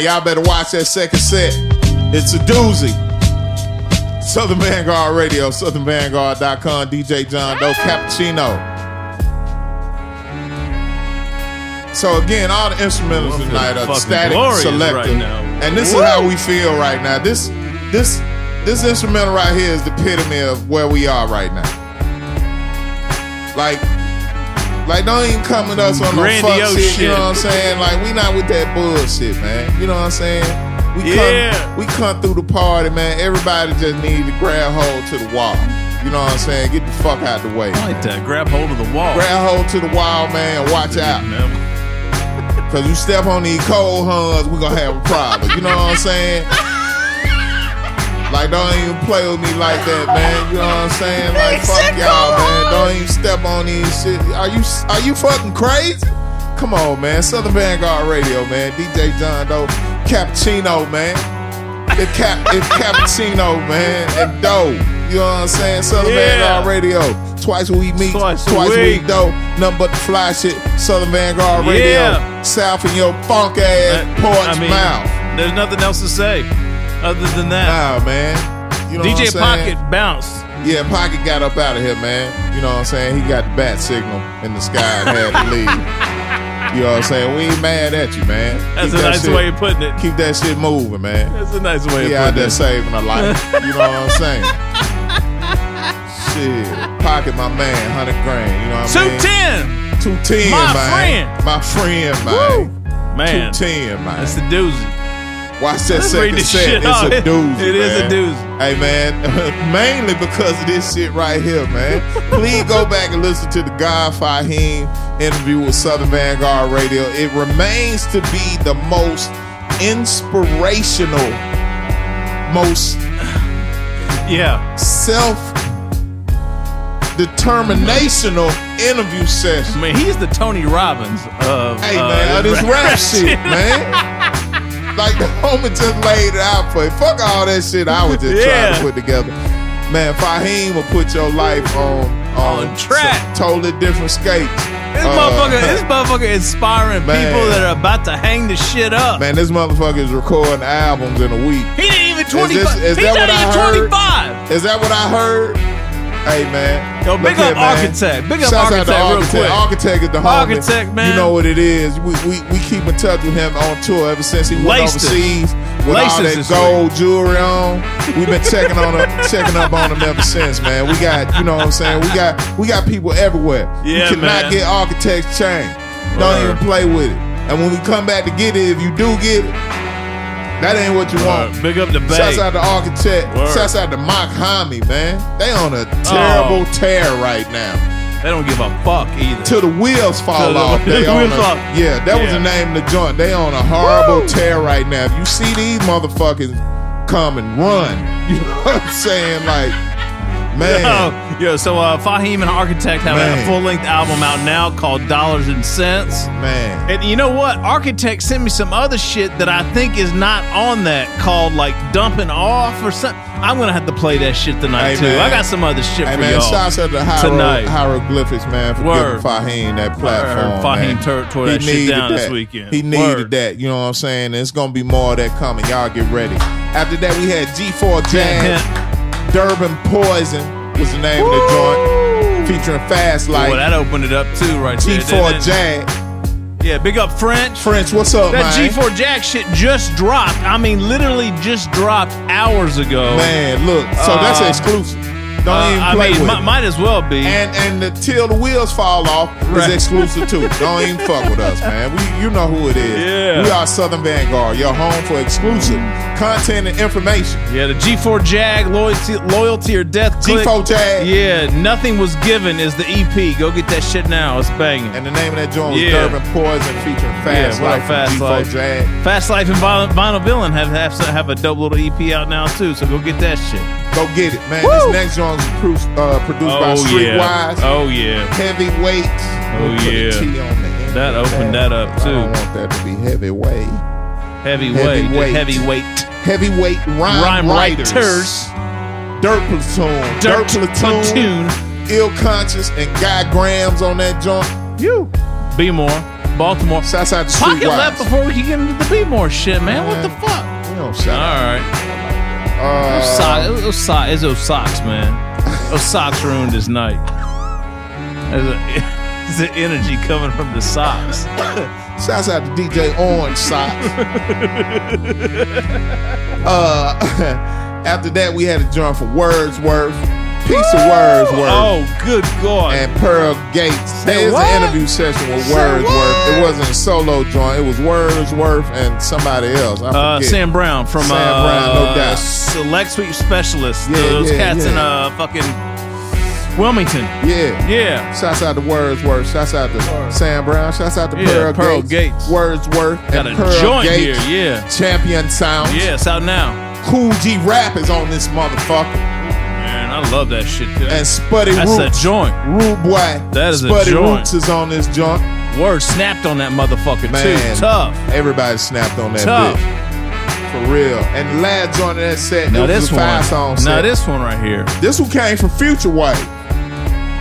man, y'all better watch that second set. It's a doozy. Southern Vanguard Radio, southernvanguard.com, DJ John Doe Cappuccino. So again, all the instrumentals tonight are Statik Selektah. right. And this is how we feel right now. This this this instrumental right here is the epitome of where we are right now. Like like don't even come with us on no fuck shit, shit. You know what I'm saying? Like we not with that bullshit, man. You know what I'm saying? We Yeah. come we come through the party, man. Everybody just need to grab hold to the wall. You know what I'm saying? Get the fuck out the way. I like that. Grab hold of the wall. Grab hold to the wall, man, watch out. Cause you step on these cold huns, we gonna have a problem. You know what I'm saying? Like, don't even play with me like that, man. You know what I'm saying? Like, fuck y'all, man. Don't even step on these shit. Are you are you fucking crazy? Come on, man. Southern Vanguard Radio, man. DJ John Doe, Cappuccino, man. It's cap, it's Cappuccino, man, and Doe. You know what I'm saying? Southern Yeah. Vanguard Radio. Twice a week meet, Twice twice, a a week week. Doe. Nothing but the fly shit. Southern Vanguard Radio. Yeah. South in your funk ass porch I mean, mouth. There's nothing else to say other than that. Nah, man. You know DJ what I'm saying? Pocket bounced. Yeah, Pocket got up out of here, man. You know what I'm saying? He got the bat signal in the sky and had to leave. You know what I'm saying? We ain't mad at you, man. That's Keep a that nice shit- way of putting it. Keep that shit moving, man. That's a nice way He of out putting there it. saving a life. You know what I'm saying? Shit. Pocket my man, 100 grand. You know what I mean? 210. 210, My man. friend. My friend, man. Man. 210, man. That's the doozy. Watch that second set. It's off. a doozy. man. It is a man. doozy. Hey man, mainly because of this shit right here, man. Please go back and listen to the God Fahim interview with Southern Vanguard Radio. It remains to be the most inspirational, most yeah self determinational interview session. Man, he's the Tony Robbins of Hey uh, man, all this rap shit, man. Like the moment just laid it out for you. Fuck all that shit I was just trying to put together. Man, Fahim will put your life on on, track. totally different skates. This Uh, motherfucker, this motherfucker inspiring Man. people that are about to hang the shit up. Man, this motherfucker is recording albums in a week. He didn't even Is this- is He's that not what I even heard? 25. Is that what I heard? Hey man, Yo, big up here. Architect. Big up Shouts out Architect real Architect. quick. Architect is the homie. Architect, man. You know what it is. We, we we keep in touch with him on tour ever since he went Laced overseas with Laced all that gold jewelry on. We've been checking on him, checking up on him ever since, man. We got, you know what I'm saying. We got we got people everywhere. Yeah, you cannot man. get Architect's chain. Don't Word. even play with it. And when we come back to get it, if you do get it, That ain't what you want. Big up the Bay. Shouts out to Architect. Word. Shouts out to Mock Hami, man. They on a oh. terrible Oh. tear right now. They don't give a fuck either. Till the wheels fall Till the- off. They the on a-. Yeah, that was the name of the joint. They on a horrible tear right now. If you see these motherfuckers come and run, you know what I'm saying? Like, man. Yo, yo, so uh, Fahim and Architect have a full length album out now called Dollars and Cents. Man. And you know what? Architect sent me some other shit that I think is not on that called like Dumping Off or something. I'm going to have to play that shit tonight Hey, too. man. I got some other shit Hey for man, y'all. shouts out to Hiero, tonight. hieroglyphics, man, for Word. giving Fahim that platform. Fahim man. tore- that shit needed that. this weekend. He needed Word. that. You know what I'm saying? And it's gonna be more of that coming. Y'all get ready. After that, we had G4 Jag, Durban Poison was the name of the joint, featuring Fast Life. Boy, that opened it up too, right there. G4 didn't it? Jag. Yeah, big up French. French, what's up, That man? G4 Jag shit just dropped. I mean, literally just dropped hours ago. Man, look, so that's Uh, exclusive. Don't uh, even I mean, with it. might as well be. And and the till the wheels fall off Right. is exclusive too. Don't even fuck with us, man. We you know who it is. Yeah. We are Southern Vanguard, your home for exclusive content and information. Yeah, the G4 Jag loyalty, loyalty or death. Click. G4 Jag. Yeah, nothing was given is the EP. Go get that shit now. It's banging. And the name of that joint was Yeah. Durban Poison featuring Fast yeah, Life Fast G4 Life. Jag. Fast Life and Vinyl Villain have, have have a dope little EP out now too. So go get that shit. Go get it, man. Woo! This next joint was produced, uh, produced by Oh yeah. Streetwise. Oh yeah. Heavyweight. Oh We'll put a yeah. On the end That opened that up I too. don't want that to be heavyweight. Heavyweight. Heavyweight. Heavyweight. Heavyweight rhyme, Rhyme writers. writers. Dirt Platoon. Dirt Platoon. Ill Conscious and Guy Grams on that joint. You. Be more. Baltimore. Shouts out to Pocket Streetwise. left before we can get into the Be More shit, man. What the fuck? We don't shout All right. Uh, Those socks, those socks, it's those socks, man. Those socks ruined his night. There's, a, there's the energy coming from the socks. Shouts out to DJ Orange Socks. uh, after that, we had a joint for Wordsworth. Piece of Wordsworth. Oh, good God. And Pearl Gates. Say There's what? an interview session with Say Wordsworth. It wasn't a solo joint. It was Wordsworth and somebody else. I Uh. Sam Brown from Sam uh, Brown, no doubt. Select Suite Specialist. Yeah, those yeah, cats in yeah. uh, fucking Wilmington. Yeah. Yeah. Shouts out to Wordsworth. Shouts out to Sam Brown. Shouts out to Yeah, Pearl, Pearl Gates. Gates. Wordsworth. Got and a Pearl joint Gates. here, yeah. Champion Sound. Yeah, it's out now. Kool G Rap is on this motherfucker. Man, I love that shit too. And Spuddy That's Roots. a joint. Rude boy. That is a Spuddy joint. Roots is on this joint. Word snapped on that motherfucker Man. too. Tough. Everybody snapped on that Tough. bitch. For real. And the joint of that set, Now this one. song Now this one right here. This one came from Future Wave.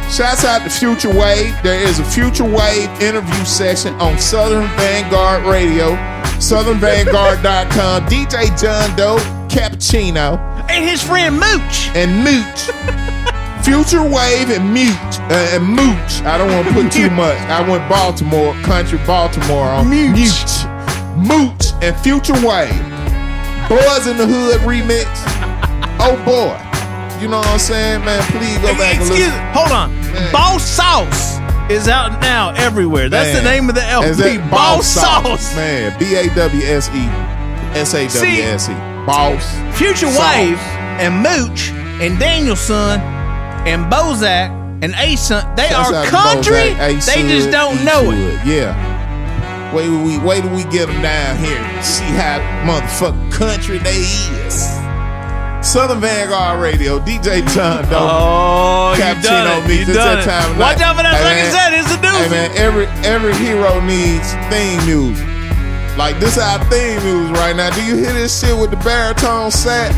Shouts out to Future Wave. There is a Future Wave interview session on Southern Vanguard Radio, southernvanguard.com. DJ John Doe, Cappuccino, And his friend Mooch. and Mooch. Future Wave and Mute uh, and Mooch. I don't want to put too much. I went Baltimore, country Baltimore on Mute. Mooch and Future Wave. Boys in the Hood remix. Oh boy. You know what I'm saying, man? Please go back and Excuse listen. Hold on. Boss Sauce is out now everywhere. That's the name of the LP. Is Boss Sauce. Man, B A W S E S A W S E. Boss. Future Sauce. Wave and Mooch and Danielson and Bozak and Ason, they Shouts are country. Bozak, they just don't know it. Yeah. Wait till we wait till we get them down here. See how motherfucking country they is. Southern Vanguard Radio, DJ John Doe. Oh, Cappuccino meets done that time Watch out for that Hey, man. set. It's a doozy. Hey man, every every hero needs theme music. Like this our theme music right now. Do you hear this shit with the baritone sax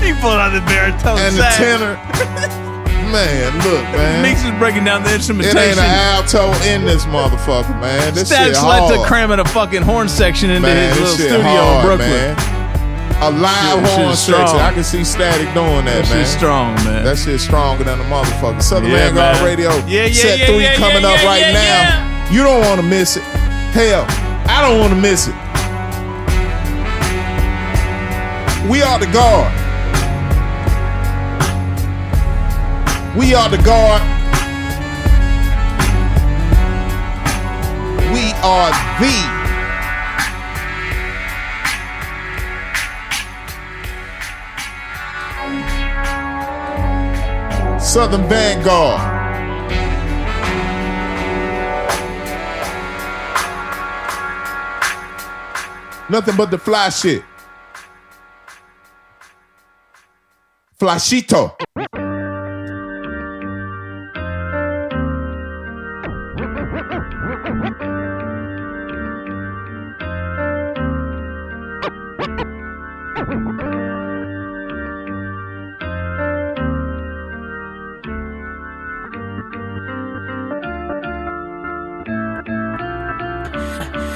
He pulled out the baritone and sax. the tenor? man, look, man. Meeks is breaking down the instrumentation. It ain't an alto in this motherfucker, man. This shit Statik hard. let to cramming a fucking horn section into man, his little studio hard, in Brooklyn. man. A live Shit- shit horn section. I can see Statik doing that, That man. shit's strong, man. That shit's stronger than a motherfucker. Southern Yeah, Vanguard. Radio, Yeah, yeah, set yeah, three yeah, coming up right now. You don't want to miss it. Hell, I don't want to miss it. We are the guard. We are the guard. We are the Southern Vanguard. Nothing but the fly shit. Flashito.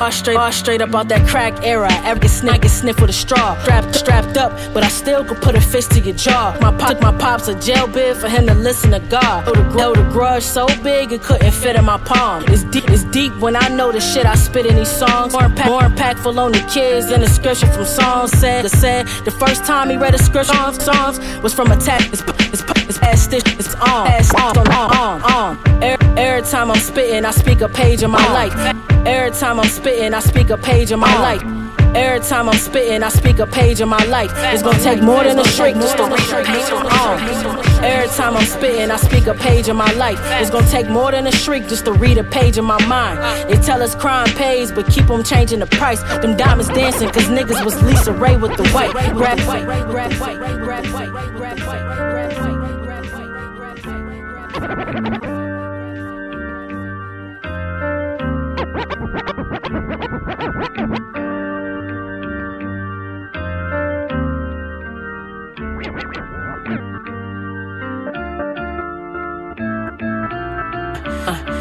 All straight, all straight up out that crack era. Every sniff, get sniff with a straw. Strapped, strapped up, but I still could put a fist to your jaw. My pop, took my pops a jail bid for him to listen to God. Held a, gr- held grudge so big it couldn't fit in my palm. It's deep, it's deep when I know the shit I spit in these songs. More, impact, more impactful on the kids than the scripture from songs. Said, said the first time he read a scripture songs, songs was from a tap. It's, it's, it's ass stitch, it's on, ass on, on, on, on. Every, every time I'm spitting, I speak a page of my life. Every time I'm spitting, I speak a page of my life. Every time I'm spitting, I speak a page of my life. It's gonna take more than a shriek just to read a page of my Every time I'm spitting, I speak a page of my life. It's gonna take more than a shriek just to read a page of my mind. They tell us crime pays, but keep them changing the price. Them diamonds dancing, cause niggas was Lisa Ray with the white. Grab white, grab white, grab white, grab white, grab white, grab white. Thank you.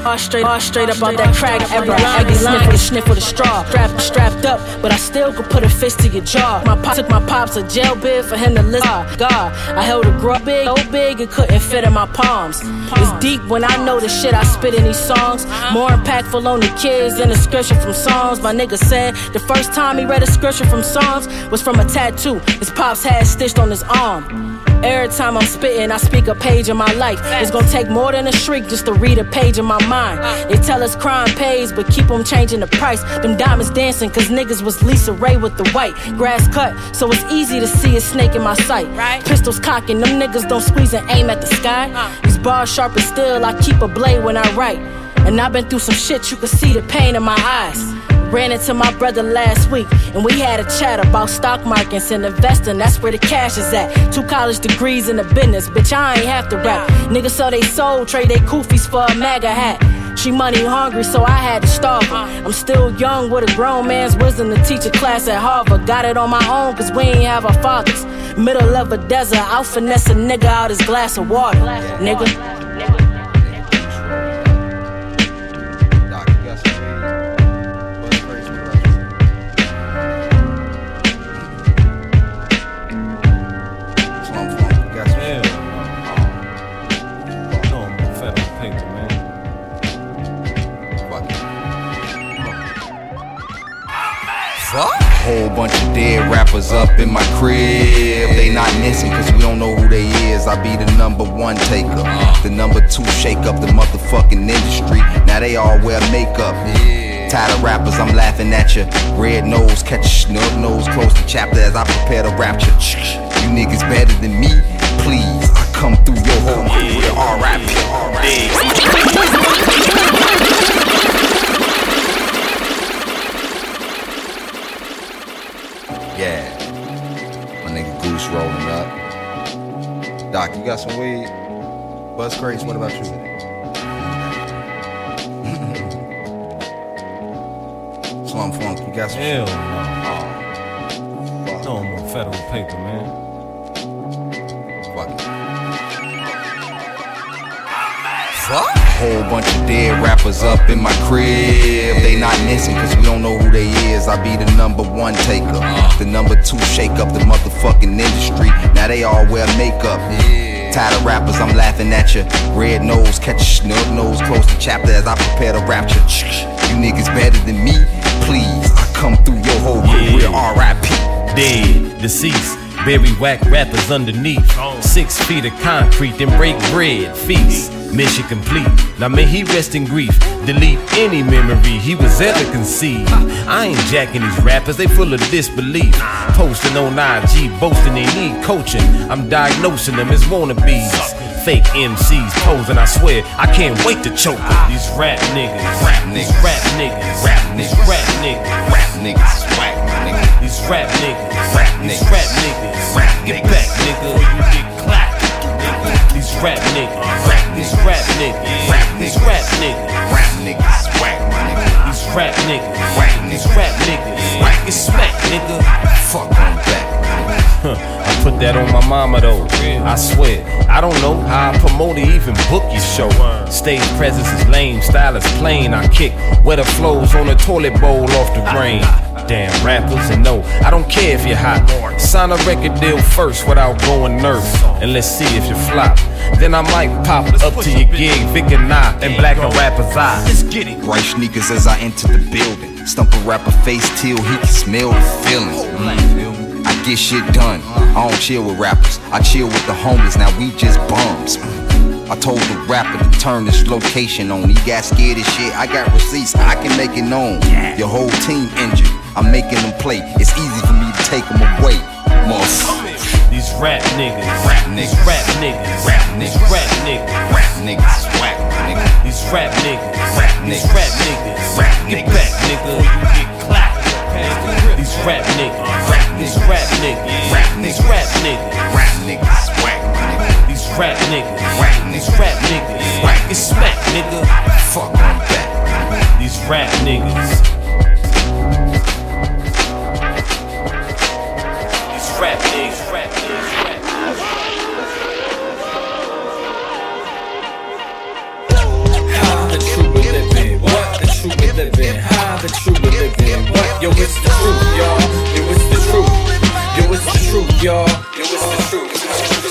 All straight, straight up out that crack era. Every sniff with a sniff with a straw. Strapped, strapped up, but I still could put a fist to your jaw. My pop took my pops a jail bid for him to listen. Ah, God, I held a grub big, so big it couldn't fit in my palms. It's deep when I know the shit I spit in these songs. More impactful on the kids than the scripture from songs. My nigga said the first time he read a scripture from songs was from a tattoo his pops had stitched on his arm. Every time I'm spitting, I speak a page of my life. It's gonna take more than a shriek just to read a page of my mind. Uh. They tell us crime pays, but keep them changing the price. Them diamonds dancing, cause niggas was Lisa Ray with the white. Grass cut, so it's easy to see a snake in my sight. Pistols cocking, them niggas don't squeeze and aim at the sky. Uh. These bars sharp as steel, I keep a blade when I write. And I've been through some shit, you can see the pain in my eyes. Ran into my brother last week, and we had a chat about stock markets and investing. That's where the cash is at. Two college degrees in the business, bitch. I ain't have to rap. Niggas sell they soul, trade they kufis for a MAGA hat. She money hungry, so I had to starve her. I'm still young with a grown man's wisdom to teach a class at Harvard. Got it on my own, cause we ain't have our fathers. Middle of a desert, I'll finesse a nigga out his glass of water. Nigga. Bunch of dead rappers up in my crib. They not missing cause we don't know who they is. I be the number one taker. The number two shake up the motherfucking industry. Now they all wear makeup. Tired of rappers, I'm laughing at you. Red nose, catch a snub nose, close the chapter as I prepare to rapture. You niggas better than me, please. I come through your crew with RIP. Yeah. My nigga Goose rolling up. Doc, you got some weed? Buzz Grace, what about you? Slum Funk, you got some Hell shit? no. No more federal paper, man. Fuck it. Fuck. Whole bunch of dead rappers up in my crib. They not missing cause we don't know who they is. I be the number one taker. The number two shake up the motherfucking industry. Now they all wear makeup. Tired of rappers, I'm laughing at you. Red nose, catch a snub nose, close the chapter as I prepare to rapture. You niggas better than me, please. I come through your whole career, RIP. Dead, deceased, bury whack rappers underneath. Oh. Six feet of concrete, then break bread, feast. Mission complete. Now may he rest in grief. Delete any memory he was ever conceived. I ain't jacking these rappers, they full of disbelief. Posting on IG, boasting they need coaching. I'm diagnosing them as wannabes. Fake MCs posing, I swear, I can't wait to choke 'em. These rap niggas, rap niggas, rap niggas, rap niggas, rap niggas, rap niggas, whack niggas. These rap niggas, rap niggas, rap niggas, rap get back, nigga, or you get. Nigga. These rap niggas, rap these rap niggas, rap these rap niggas, rap niggas, whack nigga. These rap niggas, rap these rap niggas, whack get smacked, nigga. Fuck on back. I put that on my mama though. I swear, I don't know how a promoter even book your show. Stage presence is lame, style is plain. I kick wetter flows on a toilet bowl off the brain. Damn rappers, and no, I don't care if you're hot. Sign a record deal first without going nerve, and let's see if you flop. Then I might pop up to your gig, Vic and I, and black a rapper's eye. Let's get it. Bright sneakers as I enter the building. Stump a rapper face till he can smell the feeling. Mm. I get shit done. I don't chill with rappers. I chill with the homies. Now we just bums. I told the rapper to turn this location on. He got scared as shit. I got receipts. I can make it known. Your whole team injured. I'm making them play. It's easy for me to take them away. Motherfucker. These rap niggas, rap niggas, rap niggas, rap niggas, rap niggas, rap niggas, whack niggas. These rap niggas, rap niggas, rap niggas, rap get back, nigga, or you get clapped. These rap niggas, rap these rap niggas, rap these rap niggas, rap niggas, whack nigga. These rap niggas, rap these rap niggas, whack get smacked, nigga. Fuck on back. These rap niggas. These rap niggas, rap niggas, true we living? How the true we living? What? Yo, it's the truth, y'all. Yo, it's the truth. Yo, it's the truth, y'all. Yo, it's the truth.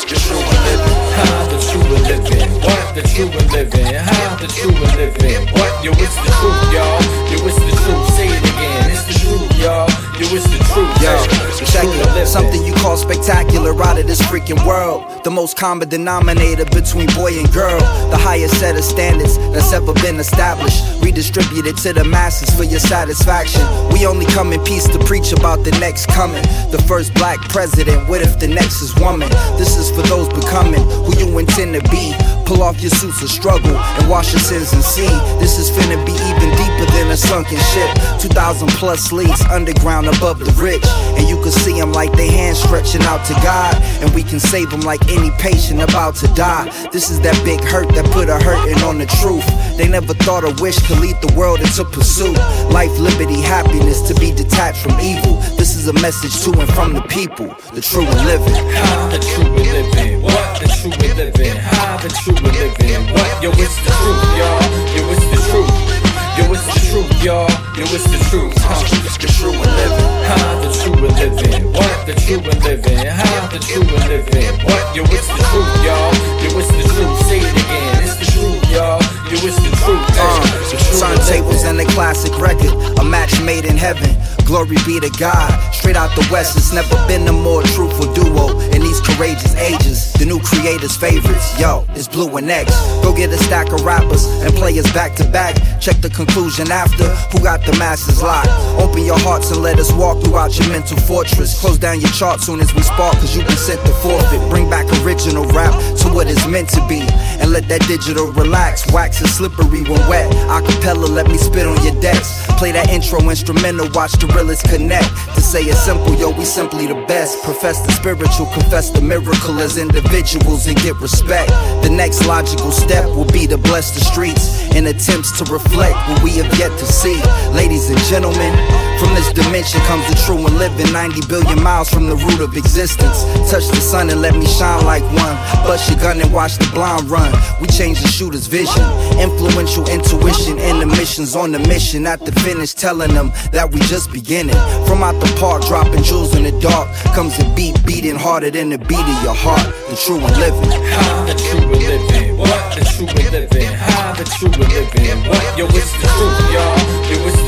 The true we living. How the true we living? What? The true we living? How the true we living? What? Yo, it's the truth, y'all. Yo, it's the truth. Say it again. It's the truth, y'all. Yo, it's the truth. It's check it. Something you call spectacular out of this freaking world. The most common denominator between boy and girl. The highest set of standards that's ever been established. Redistributed to the masses for your satisfaction. We only come in peace to preach about the next coming. The first black president, what if the next is woman? This is for those becoming who you intend to be. Pull off your suits of struggle and wash your sins and see. This is finna be even deeper than a sunken ship. 2,000 plus leagues underground above the rich. And you can see them like they hands stretching out to God. And we can save them like any patient about to die. This is that big hurt that put a hurting on the truth. They never thought a wish could lead the world into pursuit. Life, liberty, happiness to be detached from evil. This is a message to and from the people, the true and living. How the true we living? What the true we living? How the true we living? What? Yo, it's the truth, y'all. Yo, it's the truth. Yo, it's the truth, y'all. Yo, it's the truth. Huh? The true we living. How the true we living? What the true we living? How the true we living? What? Yo, it's the truth, y'all. Yo, it's the truth. Say it again. It's the truth, y'all. The. Uh, The turntables and a classic record, a match made in heaven. Glory be to God. Straight out the West, it's never been a more truthful duo in these courageous ages. The new creators' favorites, yo, it's Blue and X. Go get a stack of rappers and play us back to back. Check the conclusion after who got the masses locked. Open your hearts and let us walk throughout your mental fortress. Close down your chart soon as we spark, cause you been sent to forfeit. Bring back original rap to what it's meant to be. And let that digital relax. Wax is slippery when wet. Acapella, let me spit on your decks. Play that intro instrumental, watch the realest connect. To say it simple, yo, we simply the best. Profess the spiritual, confess the miracle as individuals and get respect. The next logical step will be to bless the streets in attempts to reflect what we have yet to see. Ladies and gentlemen, from this dimension comes the true and living 90 billion miles from the root of existence. Touch the sun and let me shine like one. Bust your gun and watch the blind run. We change the shooter's vision. Influential intuition and the missions on the mission. At the finish, telling them that we just beginning. From out the park, dropping jewels in the dark. Comes a beat beating harder than the beat of your heart. The true and living. How the true we living? What the true we living? How the true we living? What? Yo, it's the truth, y'all. Yo, it's the.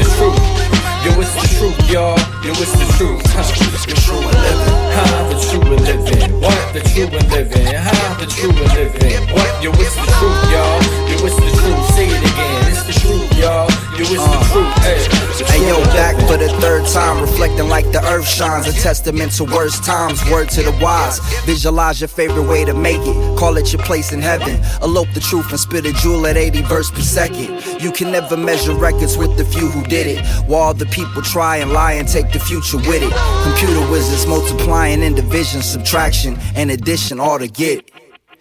Yo, it's the truth, y'all. Yo, it's the truth. Huh? The true we living. How the true we living? What the true we living? How the true we living? What? Yo, it's the truth, y'all. Yo, it's the truth. Say it again. It's the truth, y'all. Yo, it's the uh. truth. Hey, Hey yo, back for the third time, reflecting like the earth shines. A testament to worst times, word to the wise. Visualize your favorite way to make it. Call it your place in heaven. Elope the truth and spit a jewel at 80 verse per second. You can never measure records with the few who did it. While the people try and lie and take the future with it. Computer wizards multiplying in division, subtraction, and addition, all to get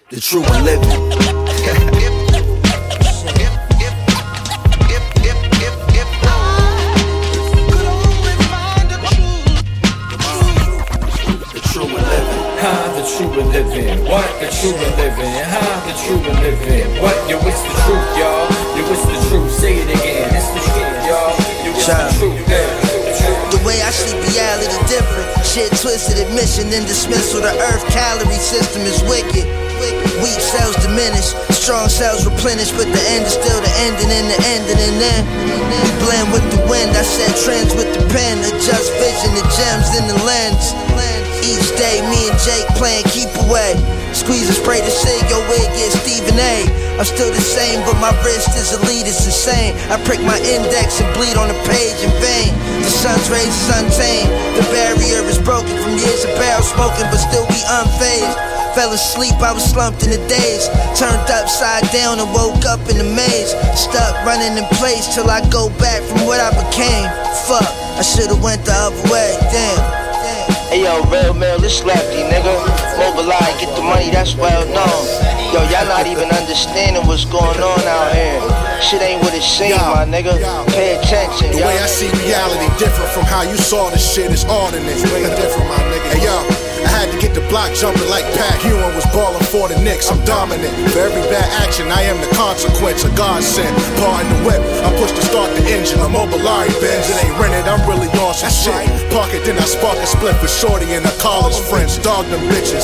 the truth we live How the true living? What the true we living? How the true we living? What? Yo, it's the truth, y'all. Yo, it's the truth. Say it again. It's the truth, y'all. Yo, it's the truth. Yeah. The way I see reality different. Shit twisted admission and dismissal. The earth calorie system is wicked. Weak cells diminish, strong cells replenish, but the end is still the ending and the ending and then we blend with the wind. I said trends with the pen, adjust vision, the gems in the lens. Each day, me and Jake playing keep away. Squeeze and spray the cig, your wig get Stephen A. I'm still the same, but my wrist is elite, it's insane. I prick my index and bleed on the page in vain. The sun's rays is untamed. The barrier is broken from years of barrel smoking, but still be unfazed. Fell asleep, I was slumped in the days. Turned upside down and woke up in a maze. Stuck running in place till I go back from what I became. Fuck, I should've went the other way, damn. Hey yo, real mail, this lefty, nigga. Mobilize, get the money, that's well known. Yo, y'all not even understanding what's going on out here. Shit ain't what it seems, my nigga. Pay attention, The yo. way I see reality different from how you saw the shit is ordinate. Way different, my nigga. Hey yo, I had to get the block jumping like Pat Ewing was balling for the Knicks. I'm dominant. For every bad action, I am the consequence. A godsend. Pardon the whip. I push to start the engine. I'm Mobilari Benz. It ain't rented. I'm really on some shit. Park it, then I spark a split with Shorty and her college friends. Dog them bitches.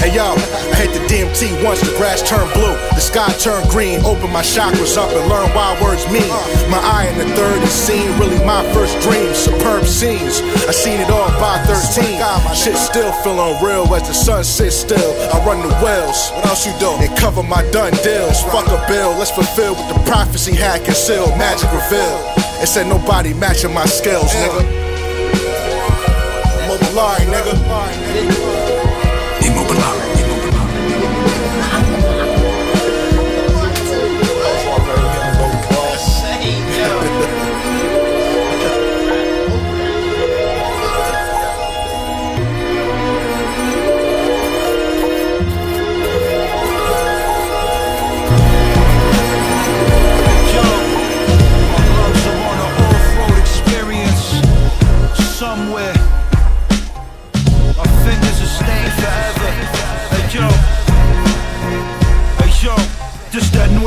Hey yo, I hit the DMT once, the grass turned blue, the sky turned green. Open my chakras up and learn why words mean. My eye in the third is seen, really my first dream. Superb scenes, I seen it all by 13. Shit still feel unreal as the sun sits still. I run the wells. What else you do? And cover my done deals. Fuck a bill, let's fulfill what the prophecy had concealed. Magic revealed. It said nobody matching my skills, nigga. Mobilari, nigga.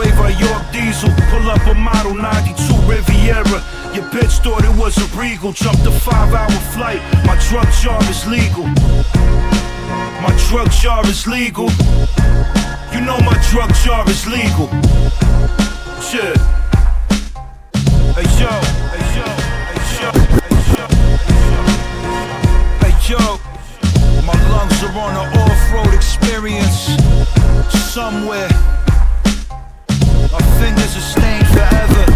That York diesel. Pull up a model 92 Riviera. Your bitch thought it was a regal. Jumped a five hour flight. My drug jar is legal. My drug jar is legal. You know my drug jar is legal. Shit. Hey yo, hey yo, hey yo, hey yo. Hey yo, my lungs are on an off-road experience somewhere. Fingers are stained forever.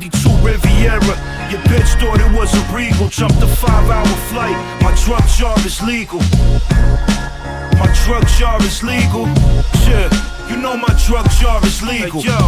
92 Riviera. Your bitch thought it was a Regal. Jumped a five hour flight. My truck jar is legal. My truck jar is legal. Shit, you know my truck jar is legal. Hey, yo,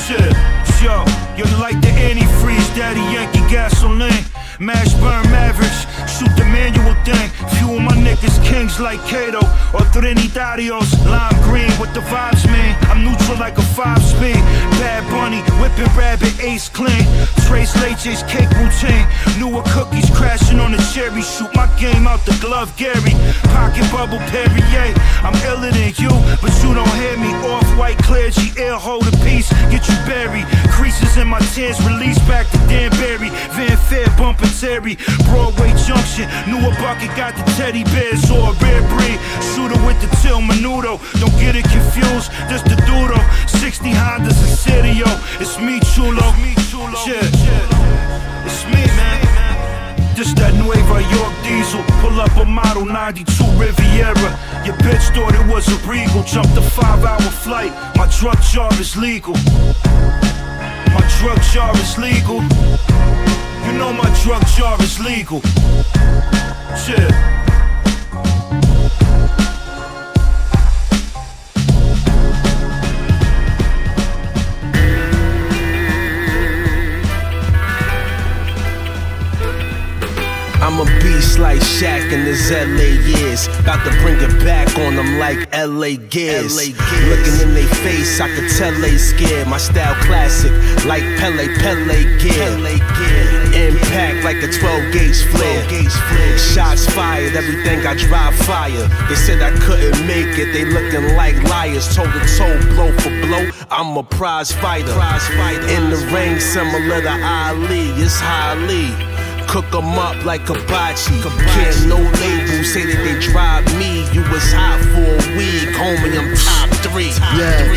shit, yo, You're like the antifreeze, daddy Yankee gasoline. Mash burn Mavericks, shoot manual thing. Few of my niggas kings like Kato or Trinitarios. Lime green with the vibes, man. I'm neutral like a five speed. Bad bunny, whipping rabbit, ace clean. Tres Leches cake routine. Newer cookies crashing on the cherry. Shoot my game out the glove, Gary. Pocket bubble Perrier. I'm iller than you, but you don't hear me. Off white clergy, air hold a piece. Get you buried. Creases in my tears, release back to Danbury. Van Fair bumping Terry. Broadway Junction, newer bucket got the teddy bears or a rare breed. Shooter with the till menudo. Don't get it confused, this the Duro. 60 Hondas and Serio. It's me, Chulo. Shit. It's me, man. This that Nueva York diesel. Pull up a model 92 Riviera. Your bitch thought it was a Regal. Jumped a five hour flight. My truck jar is legal. My truck jar is legal. You know my truck jar is legal. Shit. I'm a beast like Shaq in his LA years. About to bring it back on them like LA Gears. Looking in their face, I can tell they scared. My style classic, like Pele, Pele gear. Impact like a 12 gauge flare. Shots fired, everything I drive fire. They said I couldn't make it, they looking like liars. Toe to toe, blow for blow. I'm a prize fighter. In the ring, similar to Ali, it's highly. Cook 'em up like hibachi. Can't no label say that they drive me. You was hot for a week, homie. I'm top three. Yeah,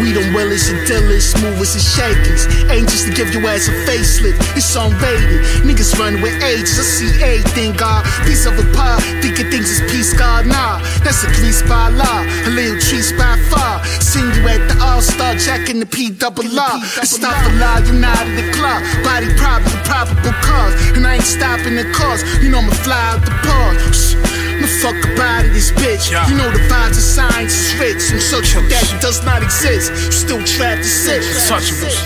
we them willis and dealers, smoothest and shakers. Ain't just to give your ass a facelift. It's unrated. Niggas run with ages. I see everything, God. Piece of a pie, thinking things is peace, God. Nah, that's a grease by law. A little trees by far. Seen you at the All Star Jack in the P double R. Stop a lie, you're not in the club. Body probably probable cause. And I ain't stopping the cause. You know I'ma fly out the pause. The fuck about it, this bitch. You know the vibes of science is rich. And such that does not exist. You still trapped to sit. Untouchables.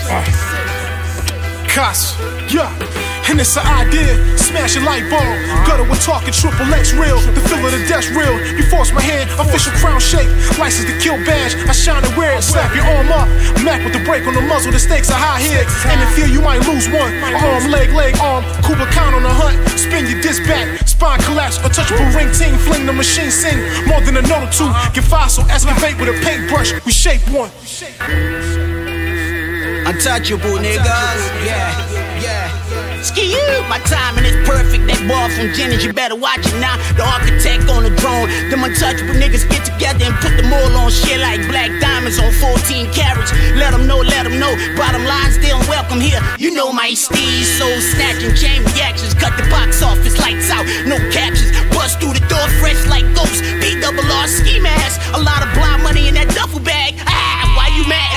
Cuss. Yeah. And it's an idea, smash a light bulb. Gutter with talking triple X real. The feel of the death real. You force my hand, official crown shake. License to kill badge. I shine and wear it. Slap your arm up. Mac with the break on the muzzle. The stakes are high here. And in fear you might lose one. Arm, leg, leg, arm. Kuba count on the hunt. Spin your disc back. Spine collapse. Untouchable ring team. Fling the machine sing. More than a note or two. Get fossil. Excavate with a paintbrush. We shape one. Untouchable niggas. Yeah. Ski you, my timing is perfect. That ball from Jennings, you better watch it now. The architect on the drone. Them untouchable niggas get together and put them all on shit like black diamonds on 14 carats. Let them know, let them know. Bottom line, still welcome here. You know my steez, soul snatching, chain reactions. Cut the box off, lights out, no captions. Bust through the door fresh like ghosts. B double R ski mask. A lot of blind money in that duffel bag. Ah, why you mad?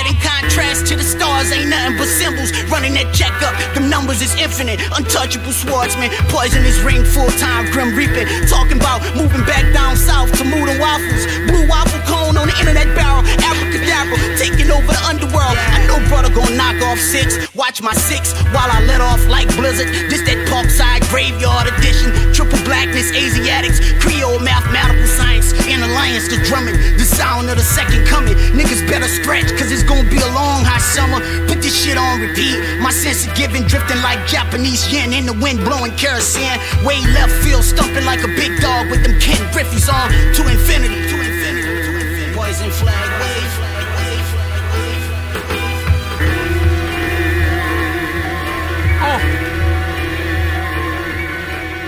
Contrast to the stars, ain't nothing but symbols. Running that check up, them numbers is infinite. Untouchable swordsman, poisonous ring, full time, grim reaping. Talking about moving back down south to Mood and Waffles. Blue waffle on the internet barrel. Abracadabra, taking over the underworld. I know brother gon' knock off six. Watch my six while I let off like Blizzard. This that Parkside graveyard edition. Triple blackness, Asiatics, Creole mathematical science. In alliance to drumming, the sound of the second coming. Niggas better stretch, cause it's gonna be a long hot summer. Put this shit on repeat. My sense of giving drifting like Japanese yen in the wind blowing kerosene. Way left field stumping like a big dog with them Ken Griffeys on to infinity. To infinity. Poison flag wave.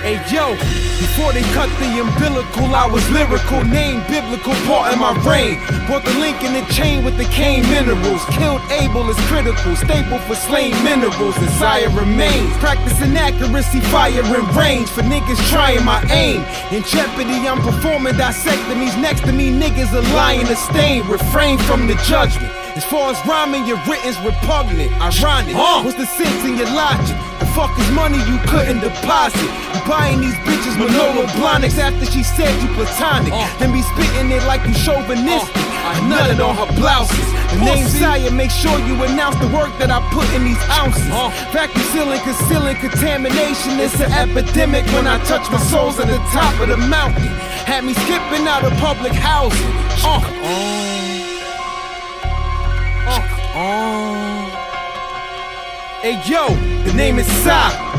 Hey yo, before they cut the umbilical, I was lyrical, name biblical, part in my reign. Brought the link in the chain with the cane minerals. Killed Abel is critical, staple for slain minerals. Desire remains. Practicing accuracy, fire and range for niggas trying my aim. In jeopardy, I'm performing dissectomies. Next to me, niggas are lying to stain. Refrain from the judgment. As far as rhyming, your written's repugnant. Ironic. What's the sense in your logic? The fuck is money you couldn't deposit? You buying these bitches Manolo Blahniks after she said you platonic. Uh. Then be spitting it like you chauvinistic. Uh. I nutted on her blouses. The name Sire, make sure you announce the work that I put in these ounces. Uh. Vacuum sealing, concealing contamination. It's an epidemic when I touch my soles at the top of the mountain. Had me skipping out of public housing. Uh. Oh. Hey yo, the name is Psy.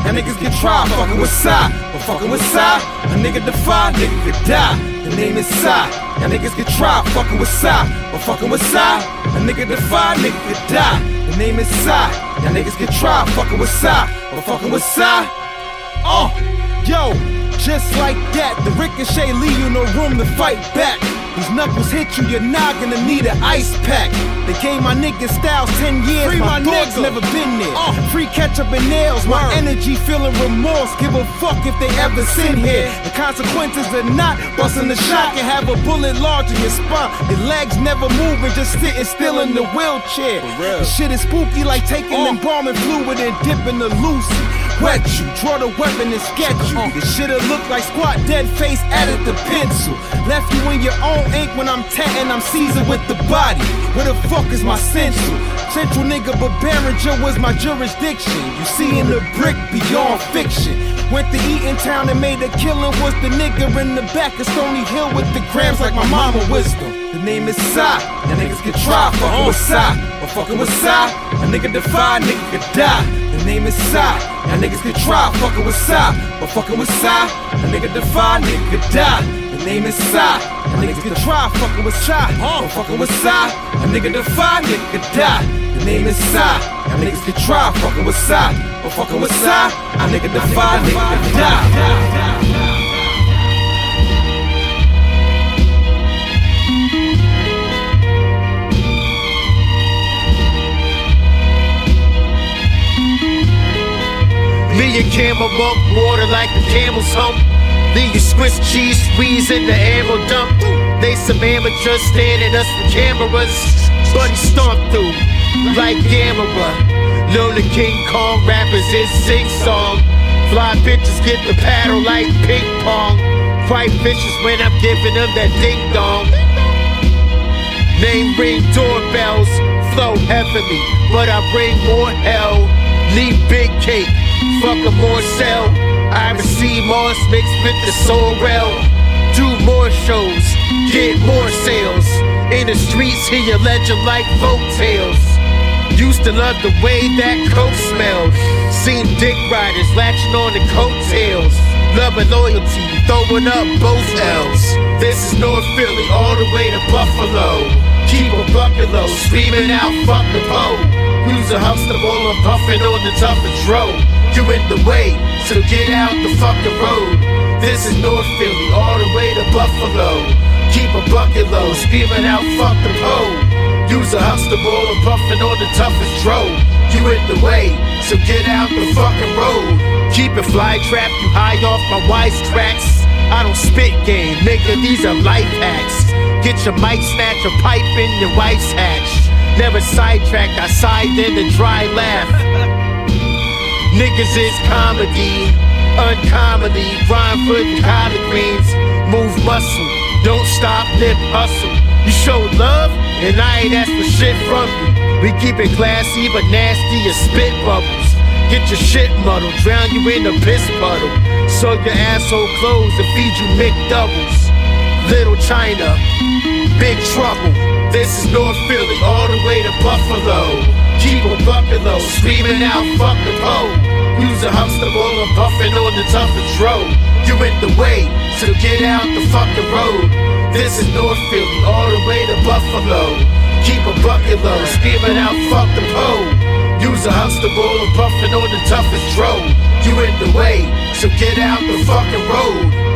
Y'all niggas get tried fucking with Psy. But fucking with Psy, a nigga defy, nigga could die. The name is Psy. Y'all niggas get tried fucking with Psy. But fucking with Psy, a nigga defy, nigga could die. The name is Psy. Y'all niggas get tried fucking with Psy. But fucking with Psy. Oh, uh, yo, just like that, the ricochet leave you no room to fight back. These knuckles hit you, you're not gonna need an ice pack. They gave my nigga styles 10 years, Free my, my dogs nigga. never been there. Uh. Free ketchup and nails, my energy feeling remorse. Give a fuck if they ever sin here. The consequences are not busting the shot can have a bullet lodge in your spine. Your legs never moving, just sitting still in the wheelchair. The shit is spooky like taking uh. embalming fluid and dipping the Lucy. Wet you, draw the weapon and sketch you. The shit'll look like squat dead face added the pencil. Left you in your own ink when I'm tatting, I'm seasoned with the body. Where the fuck is my central? Central nigga, but Barringer was my jurisdiction. You see in the brick beyond fiction. Went to Eatontown and made a killing. Was the nigga in the back of Stony Hill with the grams like my mama wisdom. The name is Psy. Y'all niggas get tried fucking with Psy. But fucking with Psy, a nigga defy, nigga could die. The name is Psy. Y'all niggas get try fucking with Psy. But fucking with Psy, a nigga defy, nigga die. The name is Psy. Y'all niggas get try fucking with Psy. But fucking with Psy, a nigga defy, nigga die. The name is Psy. Y'all niggas get try fucking with Psy. But fucking with Psy, a nigga defy, nigga die. Me and camel milk water like a camel's hump. Then you Swiss cheese squeeze in the ammo dump. They some amateurs standing us for cameras. Buddy stomp through like Gamera. Lola King Kong rappers is sing song. Fly bitches get the paddle like ping pong. Fight vicious when I'm giving them that ding dong. Name ring doorbells, flow heavily, but I bring more hell. Leave big cake, fuck a more sell. I receive more mixed with the sorrel. Do more shows, get more sales. In the streets, hear your legend like folk tales. Used to love the way that coke smelled. Seen dick riders latching on the coattails. Love and loyalty, throwing up both L's. This is North Philly, all the way to Buffalo. Keep a bucket low, screaming out, fuck the pole. Use a Huxtable, I'm puffing on the toughest road. You in the way, so get out the fucking road. This is North Philly, all the way to Buffalo. Keep a bucket low, screaming out, fuck the pole. Use a Huxtable, puffing on the toughest road. You in the way, so get out the fucking road. Keep it fly trap, you high off my wise tracks. I don't spit game, nigga, these are life hacks. Get your mic snatch or pipe in your wife's hatch. Never sidetracked, I sighed in a dry laugh. Niggas is comedy, uncomedy, Grind for collard greens, move muscle, don't stop, lip hustle. You show love, and I ain't ask for shit from you. We keep it classy, but nasty as spit bubbles. Get your shit muddled, drown you in a piss puddle. Sew your asshole clothes and feed you McDoubles. Little China, big trouble. This is North Philly, all the way to Buffalo. Keep a buffalo, screaming out, fuck the pole. Use a Huxtable, I'm puffing on the toughest road. You in the way, so get out the fucking road. This is North Philly, all the way to Buffalo. Keep a bucket low, screaming out, fuck the pole. Use a Huxtable, I'm puffing on the toughest road. You in the way, so get out the fucking road.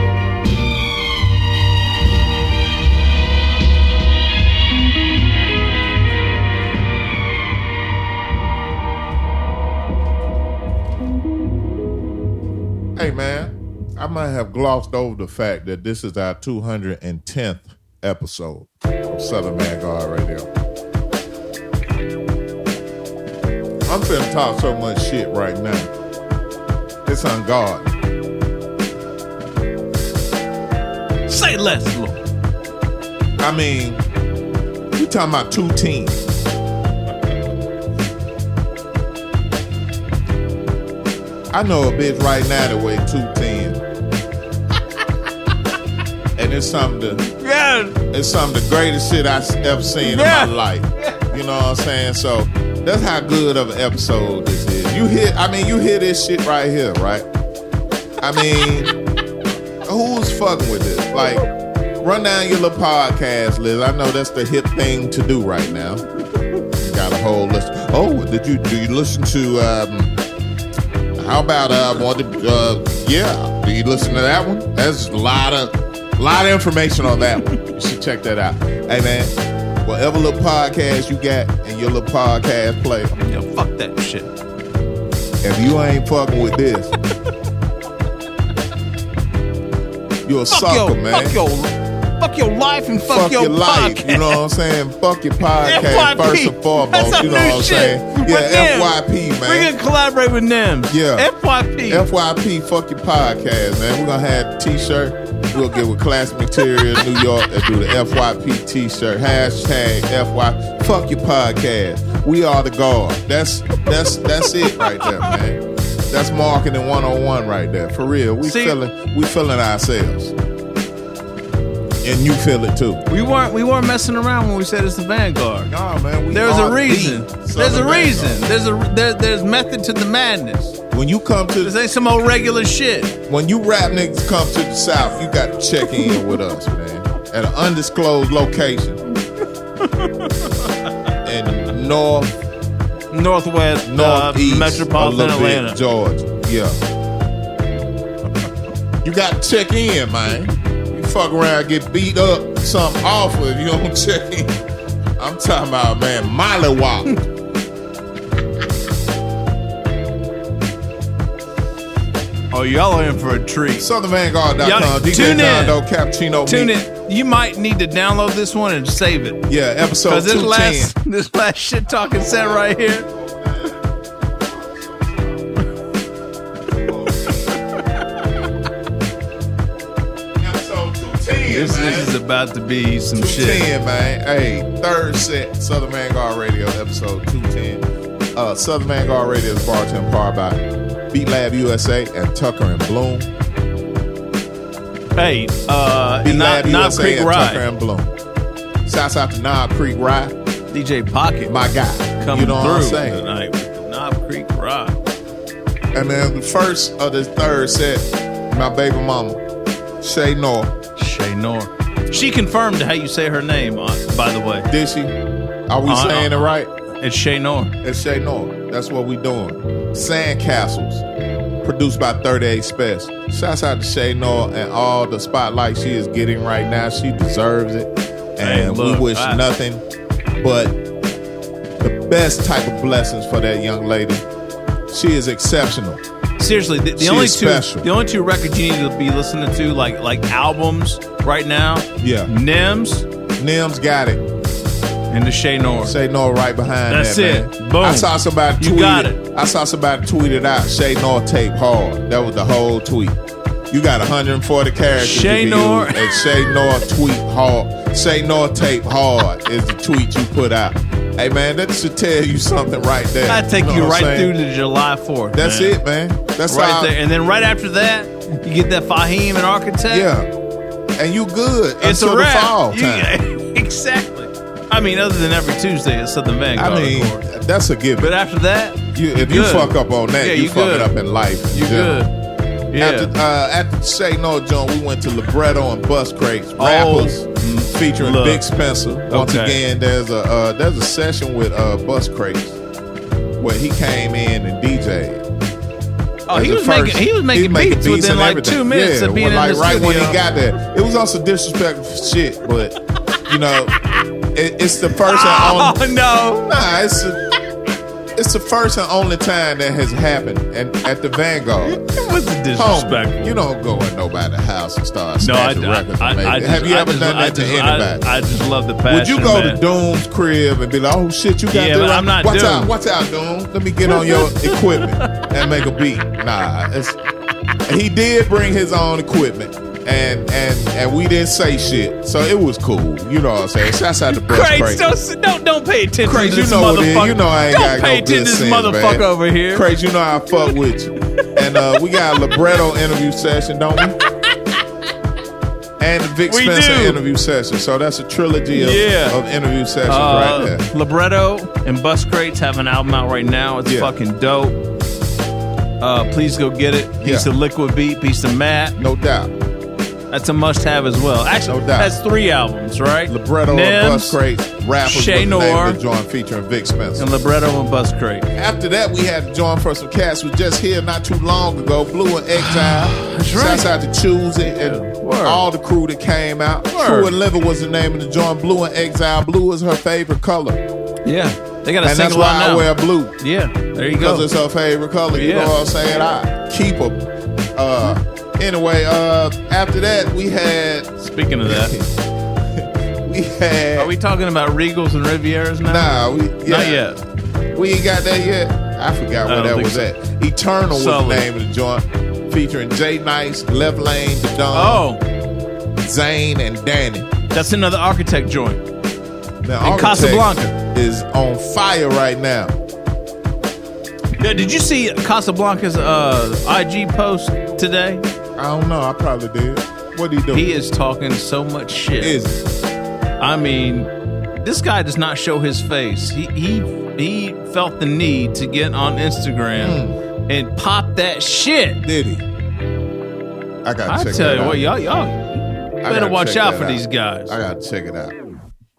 Hey man, I might have glossed over the fact that this is our 210th episode of Southern Vanguard Radio. I'm finna talk so much shit right now. It's on guard. Say less, Lord. I mean, you talking about two teams. I know a bitch right now that weigh 210. and it's something to, yeah. it's some of the greatest shit I've ever seen in my life. You know what I'm saying? So that's how good of an episode this is. You hear I mean you hear this shit right here, right? I mean, who's fucking with this? Like, run down your little podcast list. I know that's the hip thing to do right now. You got a whole list. Oh, did you do you listen to um how about uh did, uh yeah, do you listen to that one? There's a lot of lot of information on that one. You should check that out. Hey man, whatever little podcast you got in your little podcast player. Yeah, fuck that shit. If you ain't fucking with this, you're a Fuck sucker, your, man. fuck your, fuck your life and fuck, Fuck your, life, podcast. you know what I'm saying? Fuck your podcast FYP. first and foremost, That's you know what I'm saying? With Yeah, Nims. FYP, man. We're gonna collaborate with them. Yeah. FYP. FYP, fuck your podcast, man. We're gonna have a t-shirt. We'll get with Classic Material New York and do the FYP t-shirt. Hashtag FY fuck your podcast. We are the guard. That's that's that's it right there, man. That's marketing 101 right there. For real. We See- feeling we feeling ourselves. And you feel it too. We weren't we weren't messing around when we said it's the Vanguard. Nah, man. We There's are a reason. the There's Southern a reason. Vanguard. There's a there, there's method to the madness. When you come to This ain't some old regular shit. when you rap niggas come to the south, you got to check in with us, man. At an undisclosed location in north Northwest, northeast uh, metropolitan a little bit, Atlanta. Georgia. Yeah. You got to check in, man. Fuck around, get beat up, something awful if you don't check in. I'm talking about, man, Molly Wop. Oh, y'all are in for a treat. SouthernVanguard.com. Y'all- DJ tune in. Doe, Cappuccino. Tune in. You might need to download this one and save it. Yeah, episode Because this 210. last this last shit talking set right here. About to be some shit. 210, man. Hey, third set, Southern Vanguard Radio, episode 210. Uh, Southern Vanguard Radio is brought to you in part by Beat Lab USA and Tucker and Bloom. Hey, uh, Beat and Lab not, not USA Creek and Tucker and Bloom. Shouts out to Knob Creek Ride, DJ Pocket my guy. coming you know through what I'm saying? tonight with Knob Creek Ride. And then the first of the third set, my baby mama, Shay North. Shay Nor. She confirmed how you say her name, uh, by the way. Did she? Are we Uh, saying it right? It's Shay Nor. It's Shay North. That's what we doing. Sandcastles, produced by 38 Special. Shouts out to Shay North and all the spotlight she is getting right now. She deserves it. Hey, And look, we wish I- nothing but the best type of blessings for that young lady. She is exceptional. Seriously, the, the only two special. the only two records you need to be listening to, like like albums right now, Yeah. Nims Nims got it. and the Shay Nor. Shay North right behind That's that, it. man. Boom. I saw somebody You tweet got it. I saw somebody tweet it out. Shay North tape hard. That was the whole tweet. You got 140 characters. Shay you can North. And Shay North tweet hard. Shay North tape hard is the tweet you put out. Hey man, that should tell you something right there. I take know you right through to July fourth. That's man. it, man. That's right all- there, and then right after that, you get that Fahim and Architect. Yeah. And you good it's until a wrap. the fall You- time. exactly. I mean, other than every Tuesday at Southern Vanguard. I mean, that's a given. but after that, You, if you fuck up on that, Yeah, you, you fuck it up in life. you good. Yeah. After, uh, after Shay No Joint, we went to Libretto and Bus Crates, Oh, rappers featuring look. Vic Spencer. Once Okay. again, there's a uh, there's a session with uh, Bus Crates where he came in and DJed. Oh, he a was making- he was making beats within, like, everything. two minutes yeah, of being when, in like the right when he got there. It was also disrespectful shit, but you know, it, it's the first and Oh, only. no. Nah, it's the, it's the first and only time that has happened, and at the Vanguard. What's the disrespectful? you don't go in nobody's house and start No, I, snatching I, records. I, and I just, Have you I ever just, done I that to anybody? I, I just love the passion. Would you go man. to Doom's crib and be like, "Oh shit, you got Yeah, this. I'm not Watch Doom. out, watch out, Doom. Let me get on your equipment and make a beat." Nah, it's, he did bring his own equipment, and and and we didn't say shit, so it was cool. You know what I'm saying? Shouts out to Craig, Craig. don't, don't don't pay attention Craig, to you know motherfucker. You know I ain't don't got pay no attention to this sense, motherfucker man. over here. Craig, you know I fuck with you. And uh, we got a libretto interview session, don't we? And the Vic We Spencer do. interview session. So that's a trilogy of, Yeah. of interview sessions Uh, right there. Libretto and Bus Crates have an album out right now. It's Yeah. fucking dope. Uh, please go get it. Piece Yeah. of Liquid Beat, piece of Matt. No doubt. That's a must-have as well. Actually, No doubt. that's three albums, right? Libretto Nims, and Bus Crates. Rappers Shay was the name Noir, joint featuring Vic Spencer. and Libretto and Bus Crate. After that, we had to join for some cats who was just here not too long ago. Blu and Exile. That's right. Shouts out to Choosey and Word. all the crew that came out. Word. True and Liver was the name of the joint. Blu and Exile. Blue is her favorite color. Yeah, they got a and that's single why out I wear blue. Yeah, there you Because go. it's her favorite color. You Yeah. know what I'm saying? I keep them. Uh, anyway, uh, after that, we had. Speaking of that, we had. are we talking about Regals and Rivieras now? Nah, we yeah. Not yet. We ain't got that yet. I forgot I where don't that think was so. at. Eternal was the name of the joint, featuring Jay Nice, Left Lane, The Don, Oh, Zane, and Danny. that's another Architect joint. Now, Architect Casablanca. is on fire right now. Yeah, did you see Casablanca's uh, IG post today? I don't know. I probably did. What he do? He is talking so much shit. Is I mean, this guy does not show his face. He he he felt the need to get on Instagram hmm. and pop that shit. did he? I got. I check tell that you out. what, y'all y'all I better watch out for these guys. I gotta check it out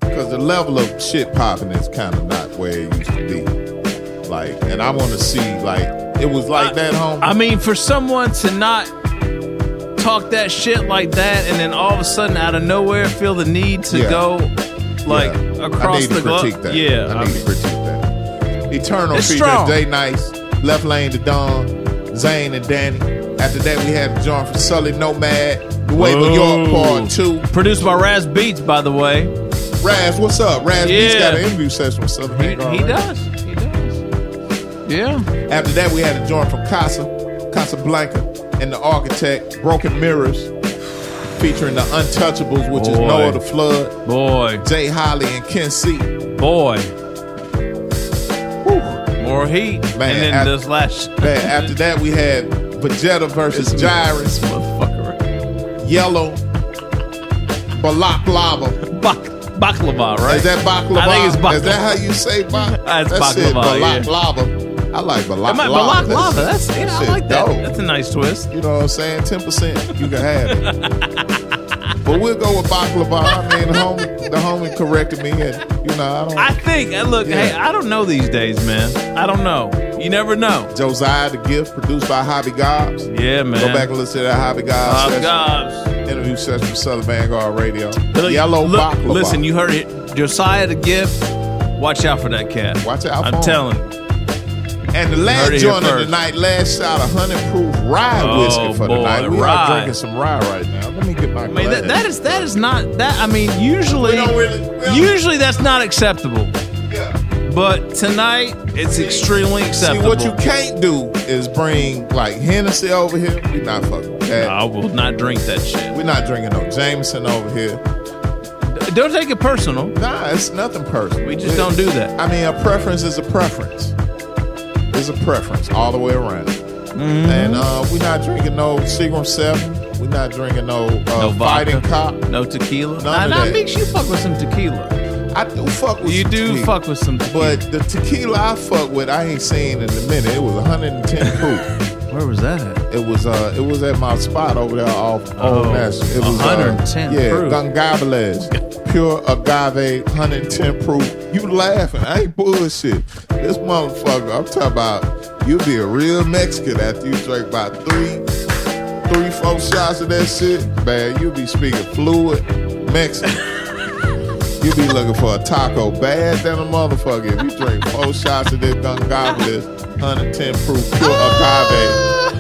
because the level of shit popping is kind of not where it used to be. Like, and I want to see like it was like that, home. I mean, for someone to not talk that shit like that, and then all of a sudden, out of nowhere, feel the need to Yeah. go like Yeah. across I need the to globe. critique that. Yeah, I I need mean, to critique that. Eternal It's features strong. Jay Nice, Left Lane to Dawn, Zane and Danny. After that, we had joint from Sully Nomad, The Wave of York Whoa. Part Two. produced by Raz Beats, by the way. Raz, what's up? Raz Beats Yeah. got an interview session with Southern He, he right? does. He does. Yeah. After that, we had a joint from Casa, Casablanca, and the Architect, Broken Mirrors, featuring the Untouchables, which is Noah the Flood, Boy, Jay Holly, and Ken C. boy. More heat. Man, and then I- this last Man, after that, we had Vegeta versus Gyrus, motherfucker. Yellow, Balak Lava. Bak- baklava, right? Is that baklava? I think it's baklava. Is that how you say bak? That's That's it, baklava, Balak yeah. Lava. I like Balak I- Lava. Balak lava. That's, yeah, I like that. dope. That's a nice twist. You know what I'm saying? 10%, you can have it. but we'll go with baklava. I mean, the homie, the homie corrected me, and, you know, I don't. I think, uh, look, Yeah. hey, I don't know these days, man. I don't know. You never know. Josiah the Gift, produced by Hobby Gobs. Yeah, man. Go back and listen to that Hobby Gobs. Gobbs. interview session from Southern Vanguard Radio. Look, Yellow look, baklava. Listen, you heard it. Josiah the Gift. Watch out for that cat. Watch out I'm telling you. And the last joint of the night, last shot of 100 proof rye Oh, whiskey for the night. We rye. are drinking some rye right now. Let me get my I mean, that, glass. that is that is not that. I mean, usually, really- usually that's not acceptable. Yeah. But tonight, it's extremely See, acceptable. what you can't do is bring like Hennessy over here. We not fucking with that. I will not drink that shit. We're not drinking no Jameson over here. Don't take it personal. Nah, it's nothing personal. We just It- don't do that. I mean, a preference is a preference. It's a preference all the way around. Mm-hmm. And uh, we're not drinking no Seagram 7. We're not drinking no, uh, No Fighting. Cop. No tequila. None Nah, nah, that. Meeks, you fuck with some tequila. I do fuck with You do tequila. fuck with some tequila. But the tequila I fuck with, I ain't seen in a minute. It was 110 proof. Where was that at? It was uh, it was at my spot over there off Oh, Old National. It was 110 uh, yeah, proof. Pure agave, 110 proof. You laughing? I ain't bullshit. This motherfucker, I'm talking about You'll be a real Mexican after you drink about three, three, four shots of that shit. Man, you'll be speaking fluid Mexican. You'll be looking for a taco bad than a motherfucker if you drink four shots of this Gungabalis 110 proof pure agave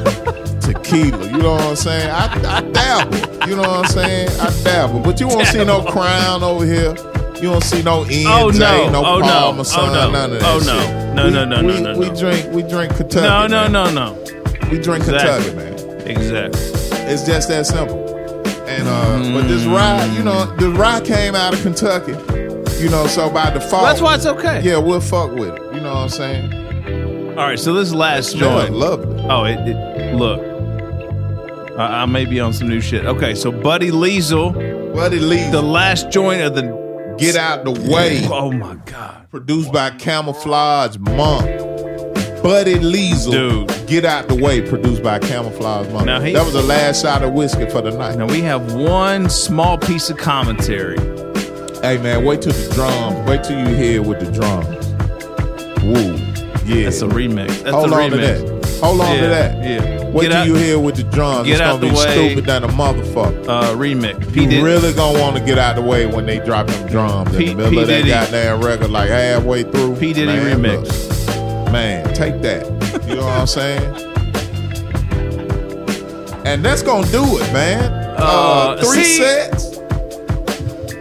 ah! tequila. You know what I'm saying? I, I dabble. You know what I'm saying? I dabble. But you won't see no crown over here. You don't see no NJ, Oh, no. no Oh, no. Parmesan, Oh, no. none of that Oh, no. shit. No, we, no, no, we, no, no, We drink, we drink Kentucky. No, no, man. no, no. We drink Exactly. Kentucky, man. Exactly. It's just that simple. And uh, but this rye, you know, the rye came out of Kentucky. You know, so by default, That's why it's okay. Yeah, we'll fuck with it. You know what I'm saying? All right, so this last No, I joint. love it. Oh, it, it look. I, I may be on some new shit. Okay, so Buddy Liesel. Buddy Liesel. The last joint of the Get out the way. Oh my god. Produced by Camoflauge Monk. Buddy Liesel. Dude. Get out the way. Produced by Camoflauge Monk. Now he- that was the last shot of whiskey for the night. Now we have one small piece of commentary. Hey man, wait till the drums. Wait till you hear with the drums. Woo. Yeah. That's a remix. That's Hold a on to that. Hold on Yeah, to that. yeah. Wait Get till out- you hear with the drums. it's gonna be way. stupid than a motherfucker. Uh, remix. P You Diddy. really gonna want to get out the way when they drop them drums P- in the middle P. of that Diddy. goddamn record, like halfway through. P. Diddy Man, remix. look. Man, take that. You know what I'm saying? And that's gonna do it, man. Uh, Uh, three see- sets.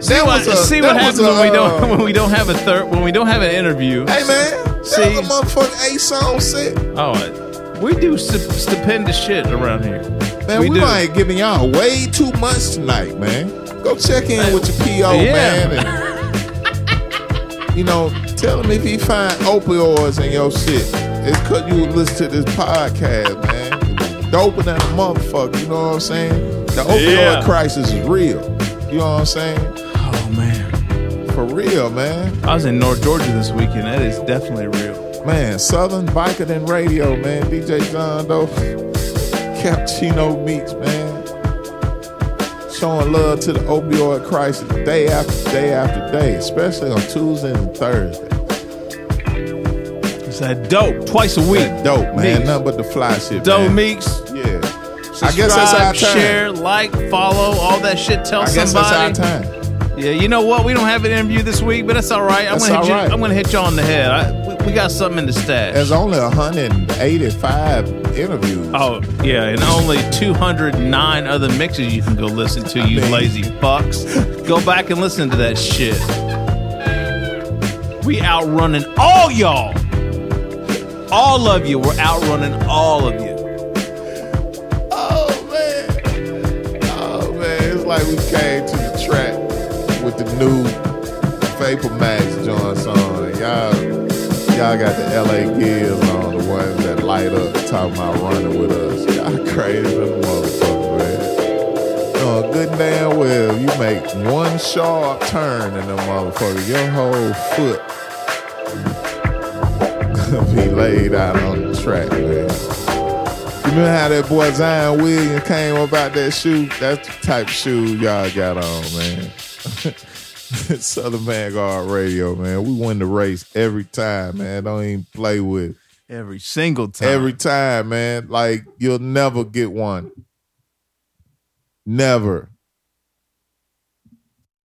See what, a- see what happens a, when we don't uh, when we don't have a third when we don't have an interview. Hey man, See- that was a motherfucking eight song set. Oh, we do stupendous shit around here. Man, we we, might giving y'all way too much tonight, man. Go check in with your PO, Yeah. man, and you know, tell him if he find opioids in your shit. It's cause you listen to this podcast, man. Doper than a motherfucker, you know what I'm saying? The opioid Yeah. crisis is real. You know what I'm saying? Oh man, For real, man. I was in North Georgia this weekend. That is definitely real. Man, Southern Biker than Radio, man. DJ John Doe, Cappuccino Meeks, man. Showing love to the opioid crisis day after day after day, especially on Tuesday and Thursday. It's that dope twice a week. That dope, man. Meeks. Nothing but the fly shit, Dope man. Meeks. Yeah. Subscribe, I guess that's our time. share, like, follow, all that shit. Tell somebody. I guess somebody. that's our time. Yeah, you know what? We don't have an interview this week, but that's all right. I'm That's gonna hit all you. I'm gonna hit you on the head. I, we, got something in the stash. There's only 185 interviews. Oh yeah, and only 209 other mixes you can go listen to. You mean- lazy fucks. Go back and listen to that shit. We outrunning all y'all. All of you. We're outrunning all of you. Oh man. Oh man. It's like we came to the track with the new Vapor Max joints on. And y'all y'all got the LA Gears on, the ones that light up talking about running with us. Y'all crazy a motherfucker, man. No, good and damn well you make one sharp turn in the motherfucker, your whole foot be laid out on the track, man. You remember how that boy Zion Williams came about that shoe? That's the type of shoe y'all got on, man. Southern Vanguard Radio, man. We win the race every time, man. Don't even play with it. Every single time. Every time, man. Like you'll never get one. Never.